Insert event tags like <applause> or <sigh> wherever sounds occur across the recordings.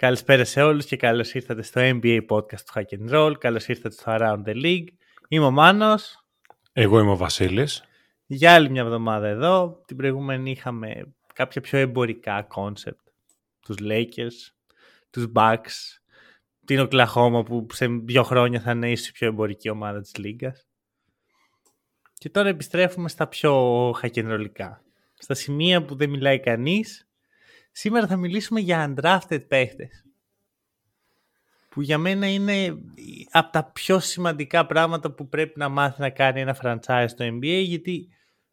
Καλησπέρα σε όλους και καλώς ήρθατε στο NBA podcast του Hack and Roll. Καλώς ήρθατε στο Around the League. Είμαι ο Μάνος. Εγώ είμαι ο Βασίλης. Για άλλη μια εβδομάδα εδώ. Την προηγούμενη είχαμε κάποια πιο εμπορικά concept. Τους Lakers, τους Bucks, την Oklahoma που σε δύο χρόνια θα είναι ίσως η πιο εμπορική ομάδα της Λίγκας. Και τώρα επιστρέφουμε στα πιο χακενρολικά. Στα σημεία που δεν μιλάει κανείς. Σήμερα θα μιλήσουμε για undrafted παίχτες. Που για μένα είναι από τα πιο σημαντικά πράγματα που πρέπει να μάθει να κάνει ένα franchise στο NBA γιατί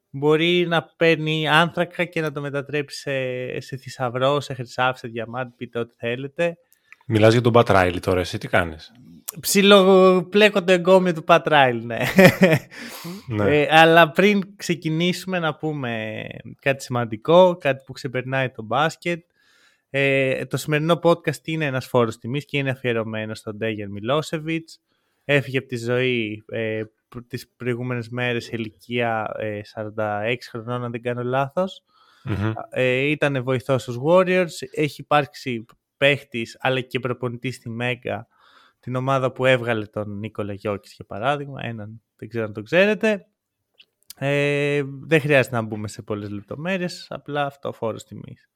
μπορεί να παίρνει άνθρακα και να το μετατρέψει σε, σε θησαυρό, σε χρυσάφι, σε διαμάτι, πείτε ό,τι θέλετε. Μιλάς για τον Πατ Ράιλι τώρα, εσύ τι κάνεις; Ψιλοπλέκω το εγκόμιο του Πατ Ράιλ, ναι. Ναι. Ε, αλλά πριν ξεκινήσουμε να πούμε κάτι σημαντικό, κάτι που ξεπερνάει το μπάσκετ. Ε, το σημερινό podcast είναι ένας φόρος τιμής και είναι αφιερωμένο στον Ντέγερ Μιλόσεβιτς. Έφυγε από τη ζωή ε, προ- τις προηγούμενες μέρες σε ηλικία ε, 46 χρονών, αν δεν κάνω λάθος. Μμμ. Ε, ήταν βοηθός στους Warriors. Έχει υπάρξει παίχτης αλλά και προπονητής στη Μέγκα την ομάδα που έβγαλε τον Νίκολα Γιώκης για παράδειγμα. Έναν δεν ξέρω αν το ξέρετε. Ε, δεν χρειάζεται να μπούμε σε πολλές λεπτομέρειες. Απλά αυτό φόρος τιμής.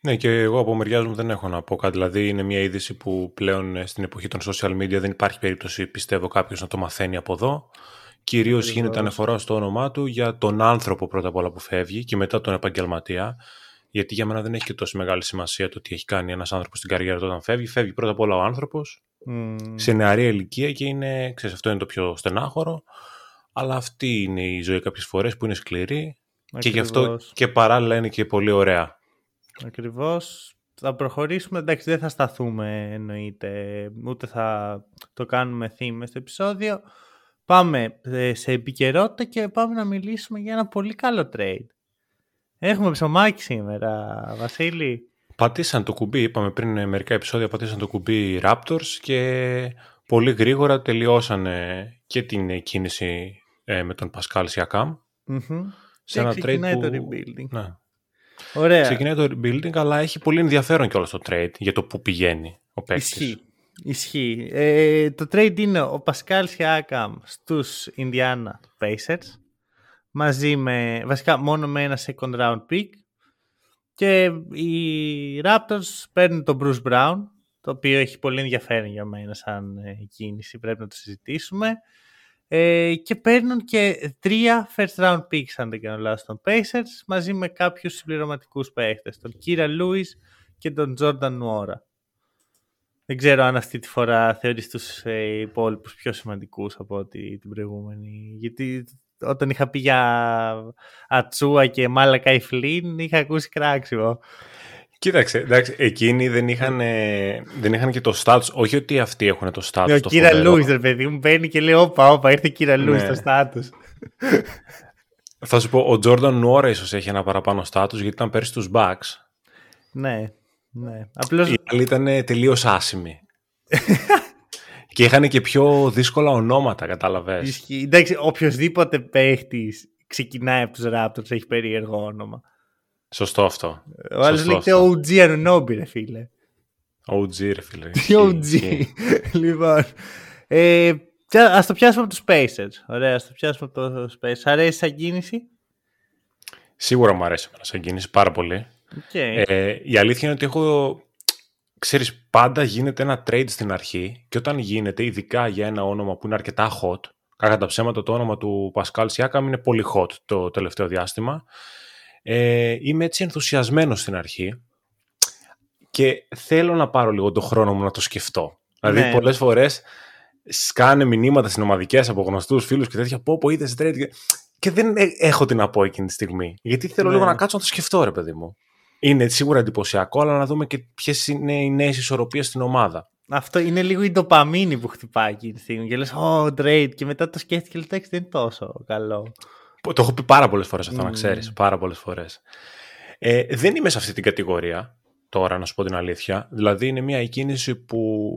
Ναι, και εγώ από μεριάς μου δεν έχω να πω κάτι. Δηλαδή, είναι μια είδηση που πλέον ε, στην εποχή των social media δεν υπάρχει περίπτωση, πιστεύω, κάποιος να το μαθαίνει από εδώ. Κυρίως Ακριβώς. γίνεται αναφορά στο όνομά του για τον άνθρωπο πρώτα απ' όλα που φεύγει και μετά τον επαγγελματία. Γιατί για μένα δεν έχει και τόσο μεγάλη σημασία το τι έχει κάνει ένας άνθρωπος στην καριέρα του όταν φεύγει. Φεύγει πρώτα απ' όλα ο άνθρωπος Μμμ, σε νεαρή ηλικία και είναι, ξέρεις, αυτό είναι το πιο στενάχωρο. Αλλά αυτή είναι η ζωή κάποιες φορές που είναι σκληρή και γι' αυτό ακριβώς, και παράλληλα είναι και πολύ ωραία. Ακριβώς. Θα προχωρήσουμε. Εντάξει, δεν θα σταθούμε εννοείται. Ούτε θα το κάνουμε theme στο επεισόδιο. Πάμε ε, σε επικαιρότητα και πάμε να μιλήσουμε για ένα πολύ καλό trade. Έχουμε ψωμάκι σήμερα, Βασίλη. Πατήσαν το κουμπί, είπαμε πριν ε, μερικά επεισόδια, πατήσαν το κουμπί οι Raptors και πολύ γρήγορα τελειώσαν ε, και την ε, κίνηση ε, με τον Πασκάλ Σιακάμ. Μμμ. Σε Και ένα ξεκινάει trade το που... rebuilding. Ναι. Ωραία. Ξεκινάει το rebuilding, αλλά έχει πολύ ενδιαφέρον κιόλας το trade για το που πηγαίνει ο παίκτης. Ισχύει. Ισχύει. Ε, το trade είναι ο Πασκάλ Σιάκαμ στους Indiana Pacers μαζί με, βασικά μόνο με ένα second round pick και οι Raptors παίρνουν τον Bruce Brown το οποίο έχει πολύ ενδιαφέρον για μένα σαν ε, κίνηση, πρέπει να το συζητήσουμε ε, και παίρνουν και τρία first round picks αν δεν κάνω λάθος των Pacers μαζί με κάποιους συμπληρωματικούς παίχτες τον Kira Lewis και τον Jordan Nuora δεν ξέρω αν αυτή τη φορά θεωρείς τους ε, υπόλοιπους πιο σημαντικούς από ότι την προηγούμενη. Γιατί όταν είχα πει για Ατσούα και Μάλακα η Φλίν είχα ακούσει κράξιμο. Κοίταξε, εντάξει, εκείνοι δεν είχαν, ε, δεν είχαν και το status. Όχι ότι αυτοί έχουν το status. Ναι, ο το Κύρα φοβερό. Λούις, ρε παιδί μου, μπαίνει και λέει: Όπα, όπα, ήρθε Κύρα Λούις Ναι. στο στάτους. Θα σου πω, ο Jordan Νουόρα ίσως έχει ένα παραπάνω status γιατί ήταν πέρσι στους Bucks. ναι, ναι. Απλώς Οι άλλοι ήταν τελείως άσημοι. <laughs> και είχαν και πιο δύσκολα ονόματα, κατάλαβες. ισχύει. Εντάξει, οποιοδήποτε παίχτης ξεκινάει από τους Raptors έχει περίεργο όνομα. Σωστό αυτό. Ο άλλος Σωστό λέγεται αυτό. OG Anunoby, ρε φίλε. OG, ρε φίλε. Τι OG. <laughs> λοιπόν. Ε, πια- ας το πιάσουμε από τους Pacers. Ωραία, ας το πιάσουμε από τους Pacers. Αρέσει σαν κίνηση; Σίγουρα μου αρέσει εμένα σαν κίνηση πάρα πολύ. Οκ. Ε, η αλήθεια είναι ότι έχω... Ξέρεις, πάντα γίνεται ένα trade στην αρχή και όταν γίνεται, ειδικά για ένα όνομα που είναι αρκετά hot, κατά τα ψέματα το όνομα του Pascal Siakam είναι πολύ hot το τελευταίο διάστημα, ε, είμαι έτσι ενθουσιασμένος στην αρχή και θέλω να πάρω λίγο το χρόνο μου να το σκεφτώ. Δηλαδή Ναι. πολλές φορές σκάνε μηνύματα συνομαδικές από γνωστούς φίλους και τέτοια πω πω είδες trade και, και δεν ε- έχω τι να πω εκείνη τη στιγμή. Γιατί θέλω Ναι. λίγο να κάτσω να το σκεφτώ ρε παιδί μου. Είναι σίγουρα εντυπωσιακό, αλλά να δούμε και ποιες είναι οι νέες ισορροπίες στην ομάδα. Αυτό είναι λίγο η ντοπαμίνη που χτυπάει εκείνη τη στιγμή. Και λες, Ω, trade. Και μετά το σκέφτηκε και λέει, δεν είναι τόσο καλό. Το έχω πει πάρα πολλές φορές αυτό, mm. να ξέρεις. Πάρα πολλές φορές. Ε, δεν είμαι σε αυτή την κατηγορία τώρα, να σου πω την αλήθεια. Δηλαδή, είναι μια κίνηση που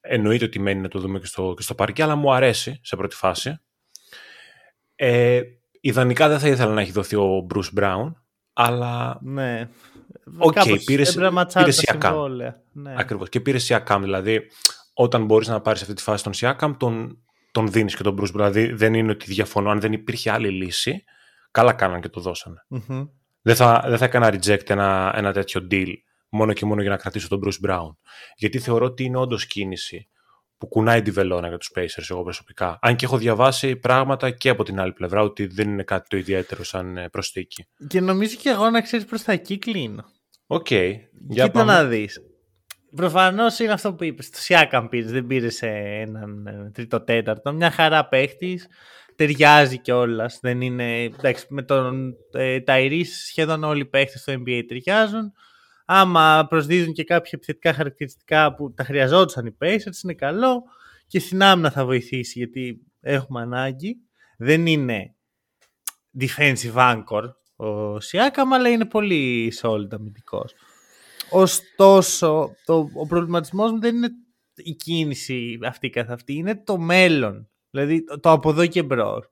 εννοείται ότι μένει να το δούμε και στο, και στο παρκέ, αλλά μου αρέσει σε πρώτη φάση. Ε, ιδανικά δεν θα ήθελα να έχει δοθεί ο Bruce Brown, αλλά. Ναι. OK, okay, πήρε Siakam. Ναι. Ακριβώς. Και πήρες Siakam. Δηλαδή, όταν μπορείς να πάρεις αυτή τη φάση τον Siakam, τον, τον δίνεις και τον Bruce Brown. Δηλαδή, δεν είναι ότι διαφωνώ. Αν δεν υπήρχε άλλη λύση, καλά κάναν και το δωσανε Δεν, θα, δεν θα έκανα reject ένα, ένα τέτοιο deal μόνο και μόνο για να κρατήσω τον Bruce Brown. Γιατί θεωρώ ότι είναι όντως κίνηση που κουνάει τη βελόνα για τους Pacers εγώ προσωπικά. Αν και έχω διαβάσει πράγματα και από την άλλη πλευρά ότι δεν είναι κάτι το ιδιαίτερο σαν ε, προσθήκη. Και νομίζω και εγώ να ξέρεις προς τα εκεί κλείνω. OK. Okay. Για Κοίτα πάμε. να δεις. Προφανώς είναι αυτό που είπες. Το Siakam πήρες, δεν πήρες σε έναν ε, τρίτο τέταρτο. Μια χαρά παίχτης. Ταιριάζει κιόλας. Δεν είναι. Εντάξει, με τον ε, Tyrese σχεδόν όλοι οι παίχτες στο NBA ταιριάζουν άμα προσδίδουν και κάποια επιθετικά χαρακτηριστικά που τα χρειαζόντουσαν οι Pacers, είναι καλό και στην άμυνα θα βοηθήσει γιατί έχουμε ανάγκη. Δεν είναι defensive anchor ο Σιάκαμ, αλλά είναι πολύ solid αμυντικός. Ωστόσο, το, ο προβληματισμός μου δεν είναι η κίνηση αυτή καθ' αυτή, είναι το μέλλον. Δηλαδή το από εδώ και μπρος.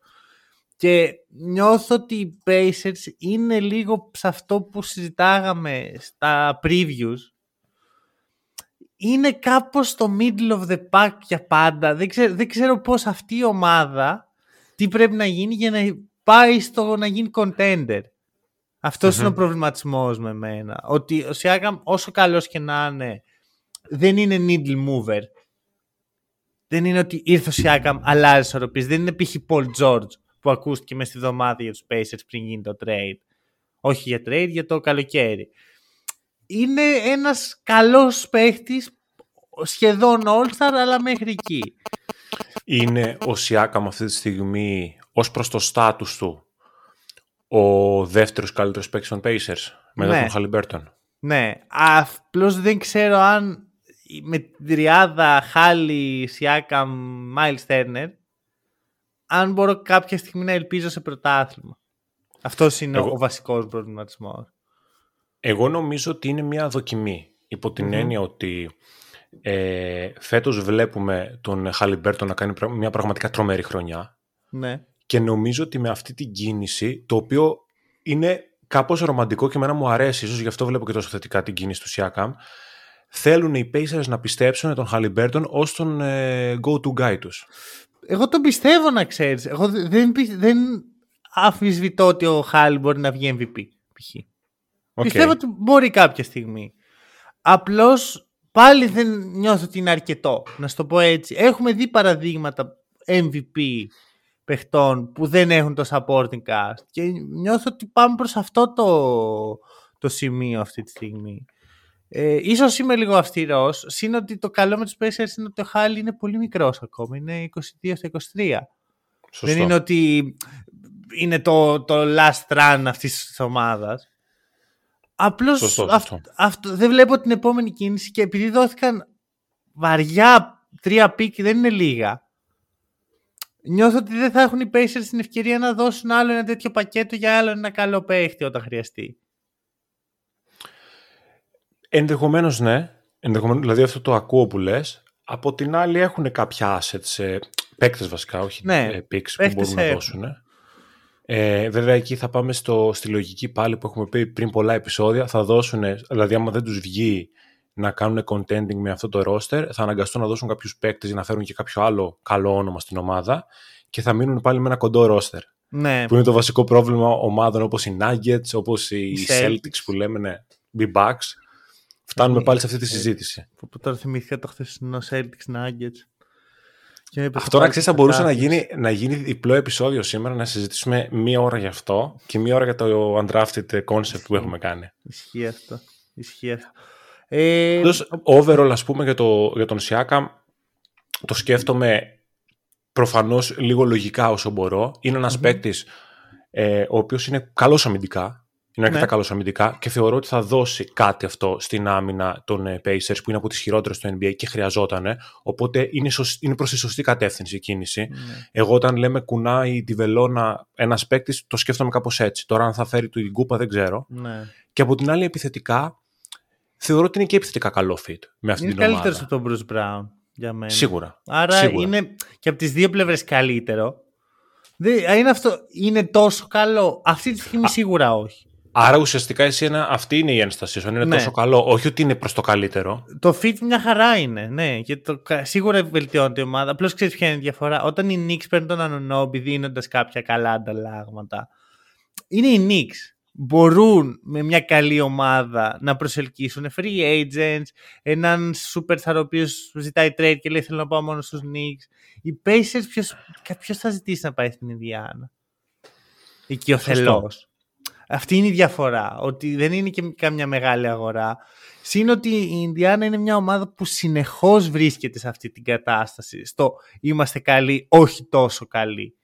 Και νιώθω ότι οι Pacers είναι λίγο σε αυτό που συζητάγαμε στα previews. Είναι κάπως στο middle of the pack για πάντα. Δεν ξέρω, δεν ξέρω πώς αυτή η ομάδα τι πρέπει να γίνει για να πάει στο να γίνει contender. Αυτος είναι ο προβληματισμός με μένα. Ότι ο Siakam όσο καλός και να είναι δεν είναι needle mover. Δεν είναι ότι ήρθε ο Siakam αλλάζει ισορροπίες. Δεν είναι π.χ. Paul George που ακούστηκε μες στη εβδομάδα για τους Pacers πριν γίνει το trade. Όχι για trade, για το καλοκαίρι. Είναι ένας καλός παίχτης, σχεδόν all-star, αλλά μέχρι εκεί. Είναι ο Σιάκαμ αυτή τη στιγμή, ως προς το στάτους του, ο δεύτερος καλύτερος παίκτης των Pacers, μετά ναι. τον Χαλιμπέρτον. Ναι, απλώς δεν ξέρω αν με την τριάδα Χάλι, Σιάκαμ, Μάιλς Στέρνερ αν μπορώ κάποια στιγμή να ελπίζω σε πρωτάθλημα. Αυτός είναι ο βασικός προβληματισμός. Εγώ νομίζω ότι είναι μια δοκιμή. Υπό την έννοια ότι ε, φέτος βλέπουμε τον Χαλιμπέρτο να κάνει μια πραγματικά τρομερή χρονιά. Ναι. Και νομίζω ότι με αυτή την κίνηση, το οποίο είναι κάπως ρομαντικό και εμένα μου αρέσει, ίσως γι' αυτό βλέπω και τόσο θετικά την κίνηση του Siakam, θέλουν οι Pacers να πιστέψουν τον Χαλιμπέρτον ως τον ε, go-to guy τους. Εγώ τον πιστεύω να ξέρεις. Εγώ δεν, δεν αφισβητώ ότι ο Χάλι μπορεί να βγει MVP. Okay. Πιστεύω ότι μπορεί κάποια στιγμή. Απλώς πάλι δεν νιώθω ότι είναι αρκετό. Να σου το πω έτσι. Έχουμε δει παραδείγματα MVP παιχτών που δεν έχουν το supporting cast και νιώθω ότι πάμε προς αυτό το, το σημείο αυτή τη στιγμή. Ε, ίσως είμαι λίγο αυστηρός, σύν ότι το καλό με τους Pacers είναι ότι ο Χάλι είναι πολύ μικρός ακόμα, είναι 22 στα 23. Δεν είναι ότι είναι το, το last run αυτής της ομάδας. Απλώς αυτό, δεν βλέπω την επόμενη κίνηση και επειδή δόθηκαν βαριά τρία pick, δεν είναι λίγα. Νιώθω ότι δεν θα έχουν οι Pacers την ευκαιρία να δώσουν άλλο ένα τέτοιο πακέτο για άλλο ένα καλό παίχτη όταν χρειαστεί. Ενδεχομένως ναι. Ενδεχομένως, δηλαδή αυτό το ακούω που λες. Από την άλλη έχουν κάποια assets, ε, παίκτες βασικά, όχι ναι, ε, picks που μπορούν να δώσουν. Ε, βέβαια εκεί θα πάμε στο, στη λογική πάλι που έχουμε πει πριν πολλά επεισόδια. Θα δώσουν, δηλαδή άμα δεν τους βγει να κάνουν contending με αυτό το roster, θα αναγκαστούν να δώσουν κάποιους παίκτες για να φέρουν και κάποιο άλλο καλό όνομα στην ομάδα και θα μείνουν πάλι με ένα κοντό roster. Ναι. Που είναι το βασικό πρόβλημα ομάδων όπως οι Nuggets, όπως οι Celtics που λέμε, ναι, Bucks Φτάνουμε πάλι σε αυτή τη ε, συζήτηση. Που τώρα θυμήθηκα το χθεσινό Celtics Nuggets. Αυτό να ξέρεις, θα μπορούσε να γίνει, να γίνει διπλό επεισόδιο σήμερα, να συζητήσουμε μία ώρα για αυτό και μία ώρα για το undrafted concept που έχουμε κάνει. Ισχύει αυτό. Ισχύει αυτό. Ε... Overall, ας πούμε, για, το, για τον Siakam, το σκέφτομαι προφανώς λίγο λογικά όσο μπορώ. Είναι ένας mm παίκτης ε, ο οποίος είναι καλός αμυντικά. Είναι αρκετά Ναι. καλός αμυντικά και θεωρώ ότι θα δώσει κάτι αυτό στην άμυνα των ε, Pacers που είναι από τις χειρότερες στο NBA και χρειαζόταν. Οπότε είναι, σωσ- είναι προς τη σωστή κατεύθυνση η κίνηση. Ναι. Εγώ όταν λέμε κουνάει τη βελόνα ένας παίκτης, το σκέφτομαι κάπως έτσι. Τώρα, αν θα φέρει του Ιγκούπα, δεν ξέρω. Ναι. Και από την άλλη, επιθετικά, θεωρώ ότι είναι και επιθετικά καλό fit με αυτή Είναι την ομάδα. καλύτερο από τον Bruce Brown για μένα. Σίγουρα. Άρα Σίγουρα. είναι και από τις δύο πλευρές καλύτερο. Δεν, είναι, αυτό, είναι τόσο καλό. Αυτή τη στιγμή σίγουρα όχι. Άρα ουσιαστικά εσύ ένα, αυτή είναι η ένσταση σου. Αν είναι Ναι. τόσο καλό, όχι ότι είναι προς το καλύτερο. Το fit μια χαρά είναι, ναι. Και το, κα- σίγουρα βελτιώνεται η ομάδα. Απλώς ξέρεις ποια είναι η διαφορά. Όταν οι Knicks παίρνουν τον Ανουνόμπι δίνοντας κάποια καλά ανταλλάγματα. Είναι οι Knicks. Μπορούν με μια καλή ομάδα να προσελκύσουν free agents, έναν superstar ο οποίος ζητάει trade και λέει θέλω να πάω μόνο στους Knicks. Οι Pacers ποιος, ποιος θα ζητήσει να πάει στην Ινδιάνα; Εκεί ο Σωστό. θελός. Αυτή είναι η διαφορά. Ότι δεν είναι και καμιά μεγάλη αγορά. Συν ότι η Ινδιάνα είναι μια ομάδα που συνεχώς βρίσκεται σε αυτή την κατάσταση. Στο είμαστε καλοί, όχι τόσο καλοί.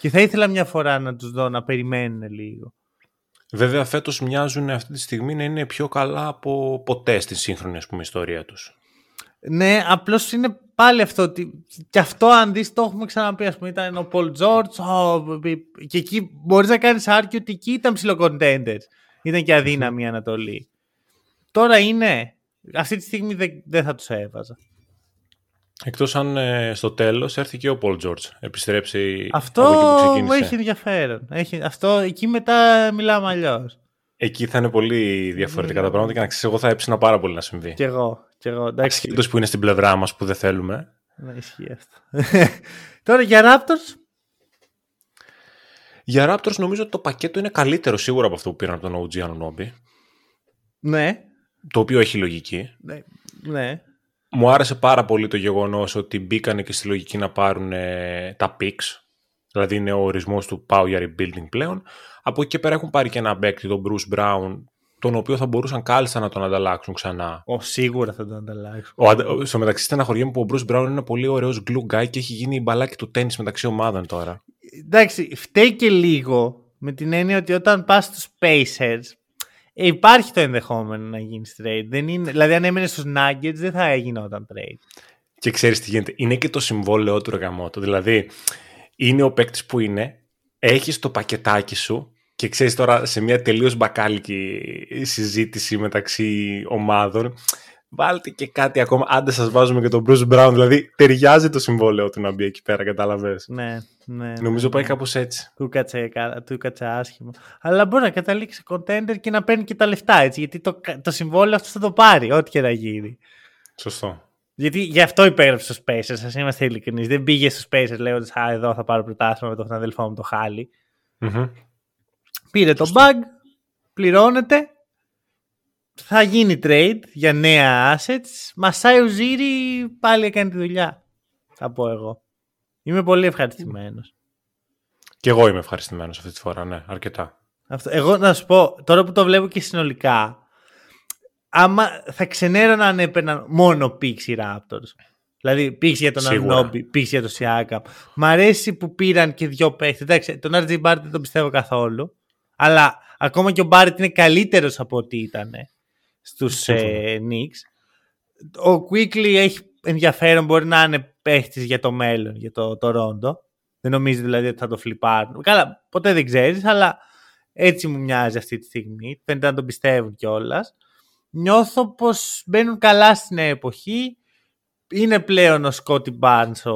Και θα ήθελα μια φορά να τους δω να περιμένουν λίγο. Βέβαια, φέτος μοιάζουν αυτή τη στιγμή να είναι πιο καλά από ποτέ στη σύγχρονη ας πούμε, ιστορία τους. Ναι, απλώς είναι πάλι αυτό ότι και αυτό αν δεις το έχουμε ξαναπεί ας πούμε ήταν ο Πολ Τζόρτς και εκεί μπορείς να κάνεις άρκιο ότι εκεί ήταν ψηλό contenders. Ήταν και αδύναμη η Ανατολή. Τώρα είναι, αυτή τη στιγμή δεν, δεν θα τους έβαζα. Εκτός αν ε, στο τέλος έρθει και ο Πολ Τζόρτζ. Επιστρέψει Αυτό από εκεί που μου ξεκίνησε. έχει ενδιαφέρον. Έχει, αυτό, εκεί μετά μιλάμε αλλιώς. Εκεί θα είναι πολύ διαφορετικά τα πράγματα και να ξέρεις, εγώ θα έψηνα πάρα πολύ να συμβεί. Κι εγώ. Κι εγώ. Εντάξει, Ασχέτω που είναι στην πλευρά μας που δεν θέλουμε. να ισχύει αυτό. <laughs> Τώρα για Raptors. Για Raptors νομίζω ότι το πακέτο είναι καλύτερο σίγουρα από αυτό που πήραν από τον OG Anunoby. Ναι. Το οποίο έχει λογική. Ναι. ναι. Μου άρεσε πάρα πολύ το γεγονός ότι μπήκανε και στη λογική να πάρουν ε, τα picks. Δηλαδή είναι ο ορισμός του πάω για rebuilding πλέον. Από εκεί και πέρα έχουν πάρει και ένα παίκτη, τον Bruce Brown, τον οποίο θα μπορούσαν κάλλιστα να τον ανταλλάξουν ξανά. Ο, σίγουρα θα τον ανταλλάξω. Ο, αντα- ο- στο μεταξύ στεναχωριέμαι που ο Bruce Brown είναι ένα πολύ ωραίος glue guy και έχει γίνει η μπαλάκι του τέννις μεταξύ ομάδων τώρα. Εντάξει, φταίει και λίγο με την έννοια ότι όταν πας στους Pacers ε, υπάρχει το ενδεχόμενο να γίνει trade. Δεν είναι, δηλαδή αν έμενε στους Nuggets δεν θα γινόταν trade. Και ξέρεις τι γίνεται. Είναι και το συμβόλαιό του ρεγαμότο. Δηλαδή, είναι ο παίκτης που είναι, έχεις το πακετάκι σου και ξέρεις τώρα σε μια τελείως μπακάλικη συζήτηση μεταξύ ομάδων, βάλτε και κάτι ακόμα. Άντε σας βάζουμε και τον Bruce Brown. Δηλαδή, ταιριάζει το συμβόλαιό του να μπει εκεί πέρα, κατάλαβες. Ναι, ναι. Νομίζω ναι, πάει ναι. κάπως έτσι. Του κάτσε, κα- του κάτσε άσχημα. Αλλά μπορεί να καταλήξει contender και να παίρνει και τα λεφτά έτσι. Γιατί το, το συμβόλαιο αυτό θα το πάρει, ό,τι και να γίνει. Σωστό. Γιατί γι' αυτό υπέγραψε στους Pacers, ας είμαστε ειλικρινείς. Δεν πήγε στους Pacers λέγοντας Α, εδώ θα πάρω πρωτάθλημα με τον αδελφό μου το χάλι. Μμμ. Πήρε το bag, πληρώνεται. Θα γίνει trade για νέα assets. Μασάει ο Ζήρη πάλι έκανε τη δουλειά. Θα πω εγώ. Είμαι πολύ ευχαριστημένος. Και εγώ είμαι ευχαριστημένος αυτή τη φορά, ναι, αρκετά. Αυτό. Εγώ να σου πω, τώρα που το βλέπω και συνολικά, άμα θα ξενέρωνα αν έπαιρναν μόνο picks οι Raptors. Δηλαδή, picks για τον Σίγουρα. Αρνόμπι, picks για τον Siakam. Μ' αρέσει που πήραν και δυο παίχτες. Εντάξει, τον RJ Barrett δεν τον πιστεύω καθόλου. Αλλά ακόμα και ο Barrett είναι καλύτερος από ό,τι ήταν στους Σύμφωνα. ε, Knicks. Ο Quickly έχει ενδιαφέρον, μπορεί να είναι παίχτης για το μέλλον, για το, το Ρόντο. Δεν νομίζω δηλαδή ότι θα το φλιπάρουν. Καλά, ποτέ δεν ξέρεις, αλλά έτσι μου μοιάζει αυτή τη στιγμή. Φαίνεται να τον πιστεύουν κιόλας. Νιώθω πως μπαίνουν καλά στην νέα εποχή. Είναι πλέον ο Σκότι Barnes ο,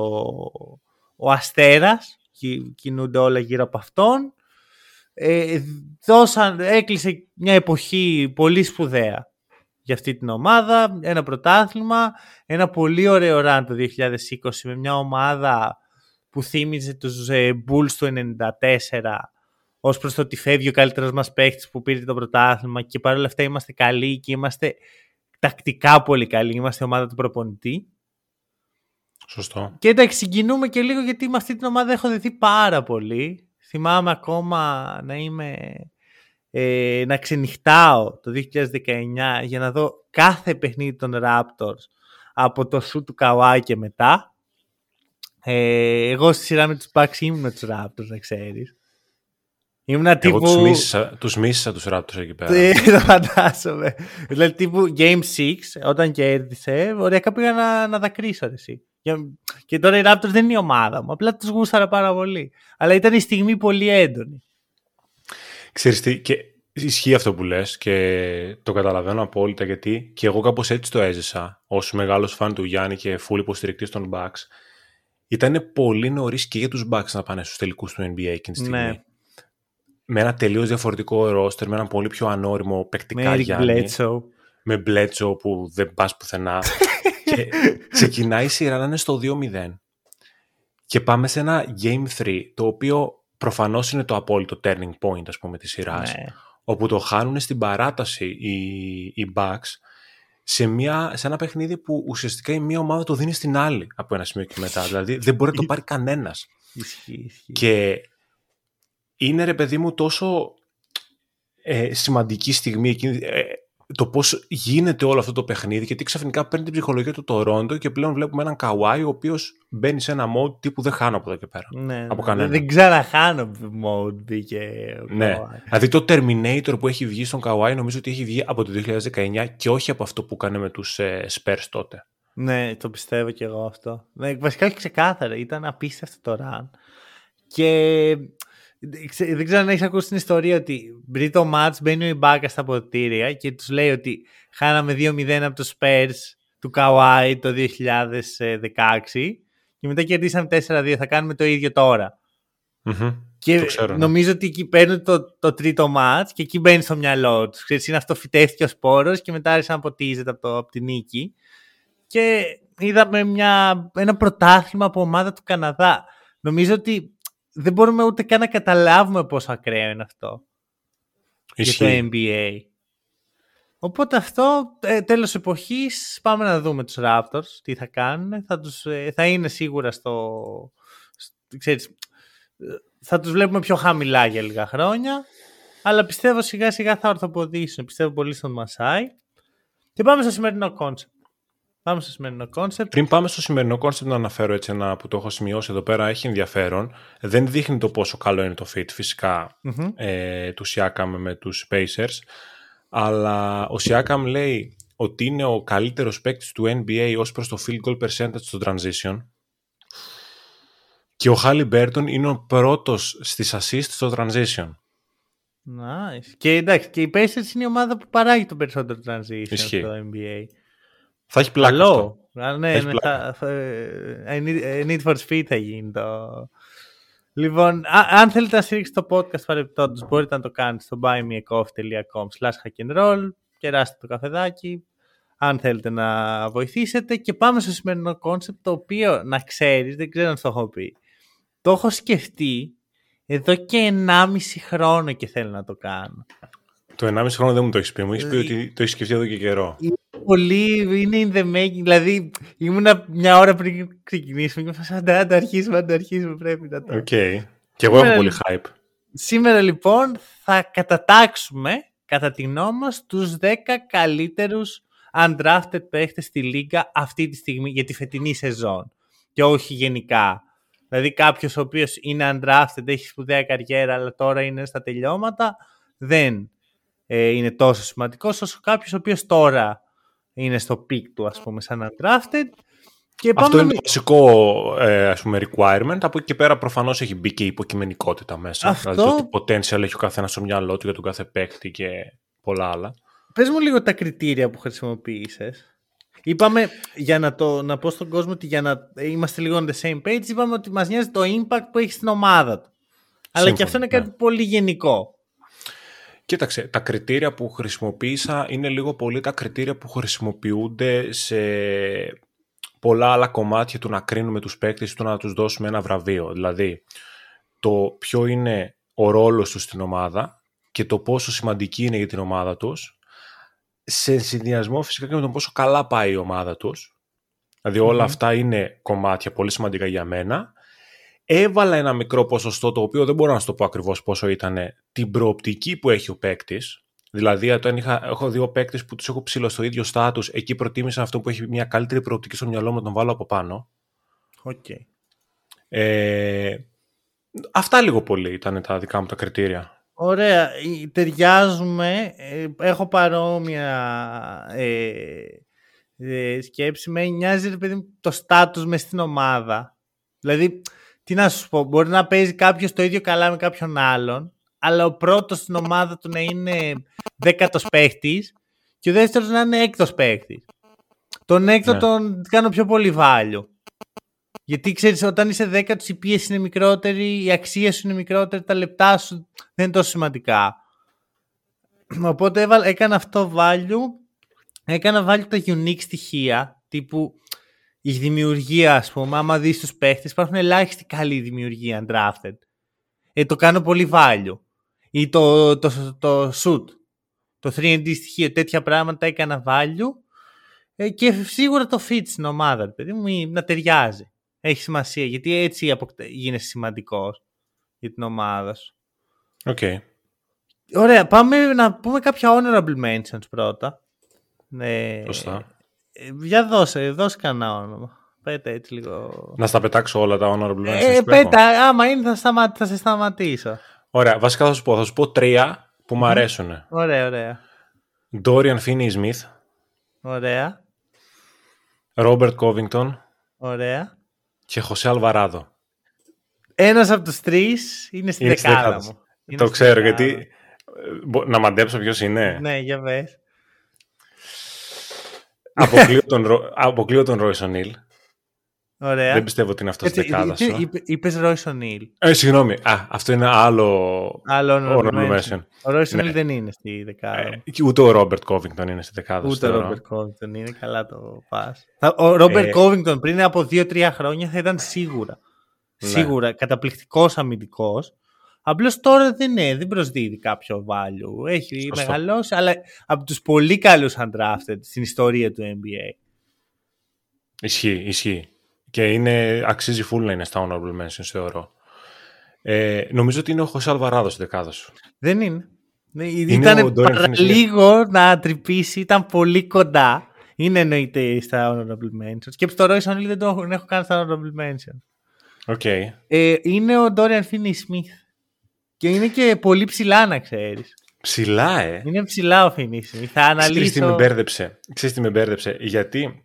ο αστέρας. Κι- Κινούνται όλα γύρω από αυτόν. Ε, δώσαν, έκλεισε μια εποχή πολύ σπουδαία για αυτή την ομάδα. Ένα πρωτάθλημα. Ένα πολύ ωραίο run το 2020 με μια ομάδα που θύμιζε τους ε, Bulls του 94 ως προς το ότι φεύγει ο καλύτερος μας παίχτη που πήρε το πρωτάθλημα και παρόλα αυτά είμαστε καλοί και είμαστε τακτικά πολύ καλοί. Είμαστε ομάδα του προπονητή. Σωστό. Και εντάξει, συγκινούμε και λίγο γιατί με αυτή την ομάδα έχω δεθεί πάρα πολύ. Θυμάμαι ακόμα να είμαι. Ε, να ξενυχτάω το 2019 για να δω κάθε παιχνίδι των Raptors από το σου του Καουάι και μετά. Ε, εγώ στη σειρά με τους Bucks ήμουν με τους Raptors, να ξέρεις. Ήμουν τύπου... Εγώ τους μίσησα, τους μίσησα τους Raptors εκεί πέρα. Τι, <laughs> το φαντάζομαι. Δηλαδή τύπου Game 6, όταν κέρδισε, ωραία πήγα να, να δακρύσω ρε, εσύ. Και, και τώρα οι Raptors δεν είναι η ομάδα μου, απλά τους γούσταρα πάρα πολύ. Αλλά ήταν η στιγμή πολύ έντονη. Ξέρεις τι, και ισχύει αυτό που λες και το καταλαβαίνω απόλυτα γιατί και εγώ κάπως έτσι το έζησα ως μεγάλος φαν του Γιάννη και full υποστηρικτής των Bucks. Ήταν πολύ νωρίς και για τους Bucks να πάνε στους τελικούς του NBA εκείνη τη στιγμή. Ναι. Με ένα τελείως διαφορετικό ρόστερ, με ένα πολύ πιο ανώριμο παικτικά Με Eric Γιάννη. Bledsoe. Με Μπλέτσο που δεν πας πουθενά. <laughs> και ξεκινάει η σειρά να είναι στο 2-0. Και πάμε σε ένα Game 3, το οποίο προφανώς είναι το απόλυτο turning point, ας πούμε, της σειράς. Ναι. Όπου το χάνουν στην παράταση οι, οι Bucks σε, μια, σε ένα παιχνίδι που ουσιαστικά η μία ομάδα το δίνει στην άλλη από ένα σημείο και μετά. Δηλαδή δεν μπορεί να το πάρει κανένας. Ισχύει, ισχύει. Και είναι ρε παιδί μου τόσο ε, σημαντική στιγμή εκείνη, ε, το πώς γίνεται όλο αυτό το παιχνίδι γιατί ξαφνικά παίρνει την ψυχολογία του Τορόντο και πλέον βλέπουμε έναν Καουάι ο οποίος μπαίνει σε ένα mode τύπου δεν χάνω από εδώ και πέρα. Ναι, από ναι. κανένα. Δεν ξαναχάνω mode μπήκε. ο Ναι. Kawhi. Δηλαδή το Terminator που έχει βγει στον Καουάι νομίζω ότι έχει βγει από το 2019 και όχι από αυτό που έκανε με τους ε, Spurs τότε. Ναι, το πιστεύω κι εγώ αυτό. Ναι, βασικά όχι ξεκάθαρα. Ήταν απίστευτο το run. Και ξε- δεν ξέρω αν έχεις ακούσει την ιστορία ότι πριν το match μπαίνει ο Ιμπάκα στα ποτήρια και τους λέει ότι χάναμε 2-0 από τους Spurs του Kawhi το 2016 και μετά κερδίσαμε 4-2. Θα κάνουμε το ίδιο τώρα. Μμμ. Και Το ξέρω, ναι. νομίζω ότι εκεί παίρνουν το, το τρίτο μάτς και εκεί μπαίνει στο μυαλό τους. Ξέρεις, είναι αυτό φυτεύτηκε ο σπόρος και μετά άρχισε να ποτίζεται από, το, από τη νίκη. Και είδαμε μια, ένα πρωτάθλημα από ομάδα του Καναδά. Νομίζω ότι δεν μπορούμε ούτε καν να καταλάβουμε πόσο ακραίο είναι αυτό για Ισχύει. το NBA. Οπότε αυτό, ε, τέλος εποχής, πάμε να δούμε τους Raptors, τι θα κάνουν. Θα, τους, ε, θα είναι σίγουρα στο... στο- ξέρεις, ε, θα τους βλέπουμε πιο χαμηλά για λίγα χρόνια. Αλλά πιστεύω σιγά σιγά θα ορθοποδήσουν. Πιστεύω πολύ στον Μασάι. Και πάμε στο σημερινό concept. Πάμε στο σημερινό concept. Πριν πάμε στο σημερινό concept να αναφέρω έτσι ένα που το έχω σημειώσει εδώ πέρα, έχει ενδιαφέρον. Δεν δείχνει το πόσο καλό είναι το fit φυσικά Μμμ. ε, του Siakam με τους Pacers. Αλλά ο Siakam λέει ότι είναι ο καλύτερος παίκτης του NBA ως προς το field goal percentage στο transition. Και ο Χάλι Μπέρτον είναι ο πρώτος στις assist στο transition. Nice. Και εντάξει, και οι Pacers είναι η ομάδα που παράγει το περισσότερο transition Ισχύει. στο NBA. Θα έχει πλάκα αυτό. Καλό. Α, ναι, Έχει ναι, πλάκα. θα, θα, ε, I need, I need for speed θα γίνει το... Λοιπόν, α- αν θέλετε να στηρίξετε το podcast παρεπτόντως, μπορείτε να το κάνετε στο buymeacoffee.com slash hackandroll, κεράστε το καφεδάκι, αν θέλετε να βοηθήσετε και πάμε στο σημερινό concept το οποίο να ξέρεις, δεν ξέρω αν το έχω πει, το έχω σκεφτεί εδώ και 1,5 χρόνο και θέλω να το κάνω. Το 1,5 χρόνο δεν μου το έχεις πει. Μου έχεις πει Ε, ότι το έχεις σκεφτεί εδώ και καιρό. Πολύ είναι in the making. Δηλαδή, ήμουνα μια ώρα πριν ξεκινήσουμε και ήμουν φάση, «Άντε, άντε, αρχίσουμε, άντε, αρχίσουμε, πρέπει να το... Οκ. Και εγώ έχω Σήμερα- πολύ hype. Σήμερα λοιπόν θα κατατάξουμε κατά τη γνώμη μας τους 10 καλύτερους undrafted παίχτες στη Λίγκα αυτή τη στιγμή για τη φετινή σεζόν και όχι γενικά. Δηλαδή κάποιος ο οποίος είναι undrafted, έχει σπουδαία καριέρα αλλά τώρα είναι στα τελειώματα δεν ε, είναι τόσο σημαντικός όσο κάποιος ο οποίος τώρα είναι στο peak του ας πούμε σαν undrafted και Αυτό πάμε είναι να το βασικό ε, ας πούμε, requirement. Από εκεί και πέρα προφανώς έχει μπει και η υποκειμενικότητα μέσα. Αυτό- Δηλαδή το τι potential έχει ο καθένας στο μυαλό του για τον κάθε παίκτη και πολλά άλλα. Πες μου λίγο τα κριτήρια που χρησιμοποίησες. Είπαμε, για να, το, να πω στον κόσμο ότι για να είμαστε λίγο on the same page, είπαμε ότι μας νοιάζει το impact που έχει στην ομάδα του. Αλλά και Σύμφωνα, αυτό είναι ναι. κάτι πολύ γενικό. Κοίταξε, τα κριτήρια που χρησιμοποίησα είναι λίγο πολύ τα κριτήρια που χρησιμοποιούνται σε πολλά άλλα κομμάτια του να κρίνουμε τους παίκτες του να τους δώσουμε ένα βραβείο. Δηλαδή, το ποιο είναι ο ρόλος τους στην ομάδα και το πόσο σημαντική είναι για την ομάδα τους σε συνδυασμό φυσικά και με το πόσο καλά πάει η ομάδα τους. Δηλαδή όλα Μμμ. αυτά είναι κομμάτια πολύ σημαντικά για μένα. Έβαλα ένα μικρό ποσοστό, το οποίο δεν μπορώ να σου το πω ακριβώς πόσο ήταν, την προοπτική που έχει ο παίκτης. Δηλαδή, όταν είχα, έχω δύο παίκτε που τους έχω ψηλό στο ίδιο στάτους, εκεί προτίμησα αυτό που έχει μια καλύτερη προοπτική στο μυαλό μου να τον βάλω από πάνω. Okay. Ε, αυτά λίγο πολύ ήταν τα δικά μου τα κριτήρια. Ωραία. Ε, Ταιριάζουμε. Ε, έχω παρόμοια ε, ε, σκέψη. Με νοιάζει ρε παιδί μου, το στάτους μες στην ομάδα. Δηλαδή, τι να σου πω, μπορεί να παίζει κάποιος το ίδιο καλά με κάποιον άλλον, αλλά ο πρώτος στην ομάδα του να είναι δέκατος παίχτης και ο δεύτερος να είναι έκτος παίχτης. Τον έκτο Ναι. τον κάνω πιο πολύ value. Γιατί ξέρεις, όταν είσαι δέκατος η πίεση είναι μικρότερη, η αξία σου είναι μικρότερη, τα λεπτά σου δεν είναι τόσο σημαντικά. Οπότε έβαλα, έκανα αυτό value, έκανα value τα unique στοιχεία, τύπου η δημιουργία, ας πούμε, άμα δεις τους παίχτες, υπάρχουν ελάχιστη καλή δημιουργία undrafted. Ε, το κάνω πολύ value. Ή το, το, το, shoot, το 3D στοιχείο, τέτοια πράγματα έκανα value ε, και σίγουρα το fit στην ομάδα, ρε παιδί μου, ή να ταιριάζει. Έχει σημασία, γιατί έτσι αποκτα- γίνεσαι σημαντικός για την ομάδα σου. Οκ. Ωραία, πάμε να πούμε κάποια honorable mentions πρώτα. Ε, Σωστά. Ε, για δώσε, δώσε κανένα όνομα. Πέτα έτσι λίγο. Να στα πετάξω όλα τα honorable mentions Ε, που έχω. πέτα, άμα είναι θα, σταμα... θα σε σταματήσω. Ωραία, βασικά θα σου πω. Θα σου πω τρία που μου αρέσουν. Ωραία, ωραία. Dorian Finney-Smith, Ωραία, Robert Covington ωραία. και José Alvarado. Ένας από τους τρεις είναι στη Είναι στη δεκάδα δεκάδα. μου. Είναι Το στη ξέρω δεκάδα. γιατί... ε, μπο- Να μαντέψω ποιος είναι. Ναι, για πες. Αποκλείω τον, Ρο- αποκλείω τον Royce O'Neal. Ωραία. Δεν πιστεύω ότι είναι αυτός στη Έτσι, δεκάδας τι- σου. είπε- Είπες Royce O'Neal. Ε, συγγνώμη. Α, αυτό είναι άλλο Άλλο honorable honorable mention. mention. Ο Royce Ναι. O'Neal δεν είναι στη δεκάδα. Ε, μου. και ούτε ο Robert Covington είναι στη δεκάδα σου. Ούτε ο θεωρώ. Robert Covington είναι καλά το πας. Θα- Ο Robert Ε, Covington πριν από 2-3 χρόνια θα ήταν σίγουρα. Ναι. Σίγουρα καταπληκτικός αμυντικός. Απλώς τώρα δεν είναι, δεν προσδίδει κάποιο value. Έχει Σωστό. μεγαλώσει, αλλά από τους πολύ καλούς undrafted στην ιστορία του NBA. Ισχύει, ισχύει. Και είναι, αξίζει full να είναι στα honorable mentions, θεωρώ. Ε, νομίζω ότι είναι ο José Alvarado στη δεκάδα σου. Δεν είναι. ο Ήταν Dorian Finney-Smith. λίγο να τρυπήσει, ήταν πολύ κοντά. Είναι εννοείται στα honorable mentions. Και στο Royce O'Neal δεν το έχω, δεν έχω κάνει στα honorable mentions. OK. Ε, είναι ο Dorian Finney-Smith. Και είναι και πολύ ψηλά να ξέρεις. Ψηλά, ε. Είναι ψηλά ο Finney-Smith. Θα Ξέρεις τι με αναλύσω... μπέρδεψε; Ξέρεις τι με μπέρδεψε; Γιατί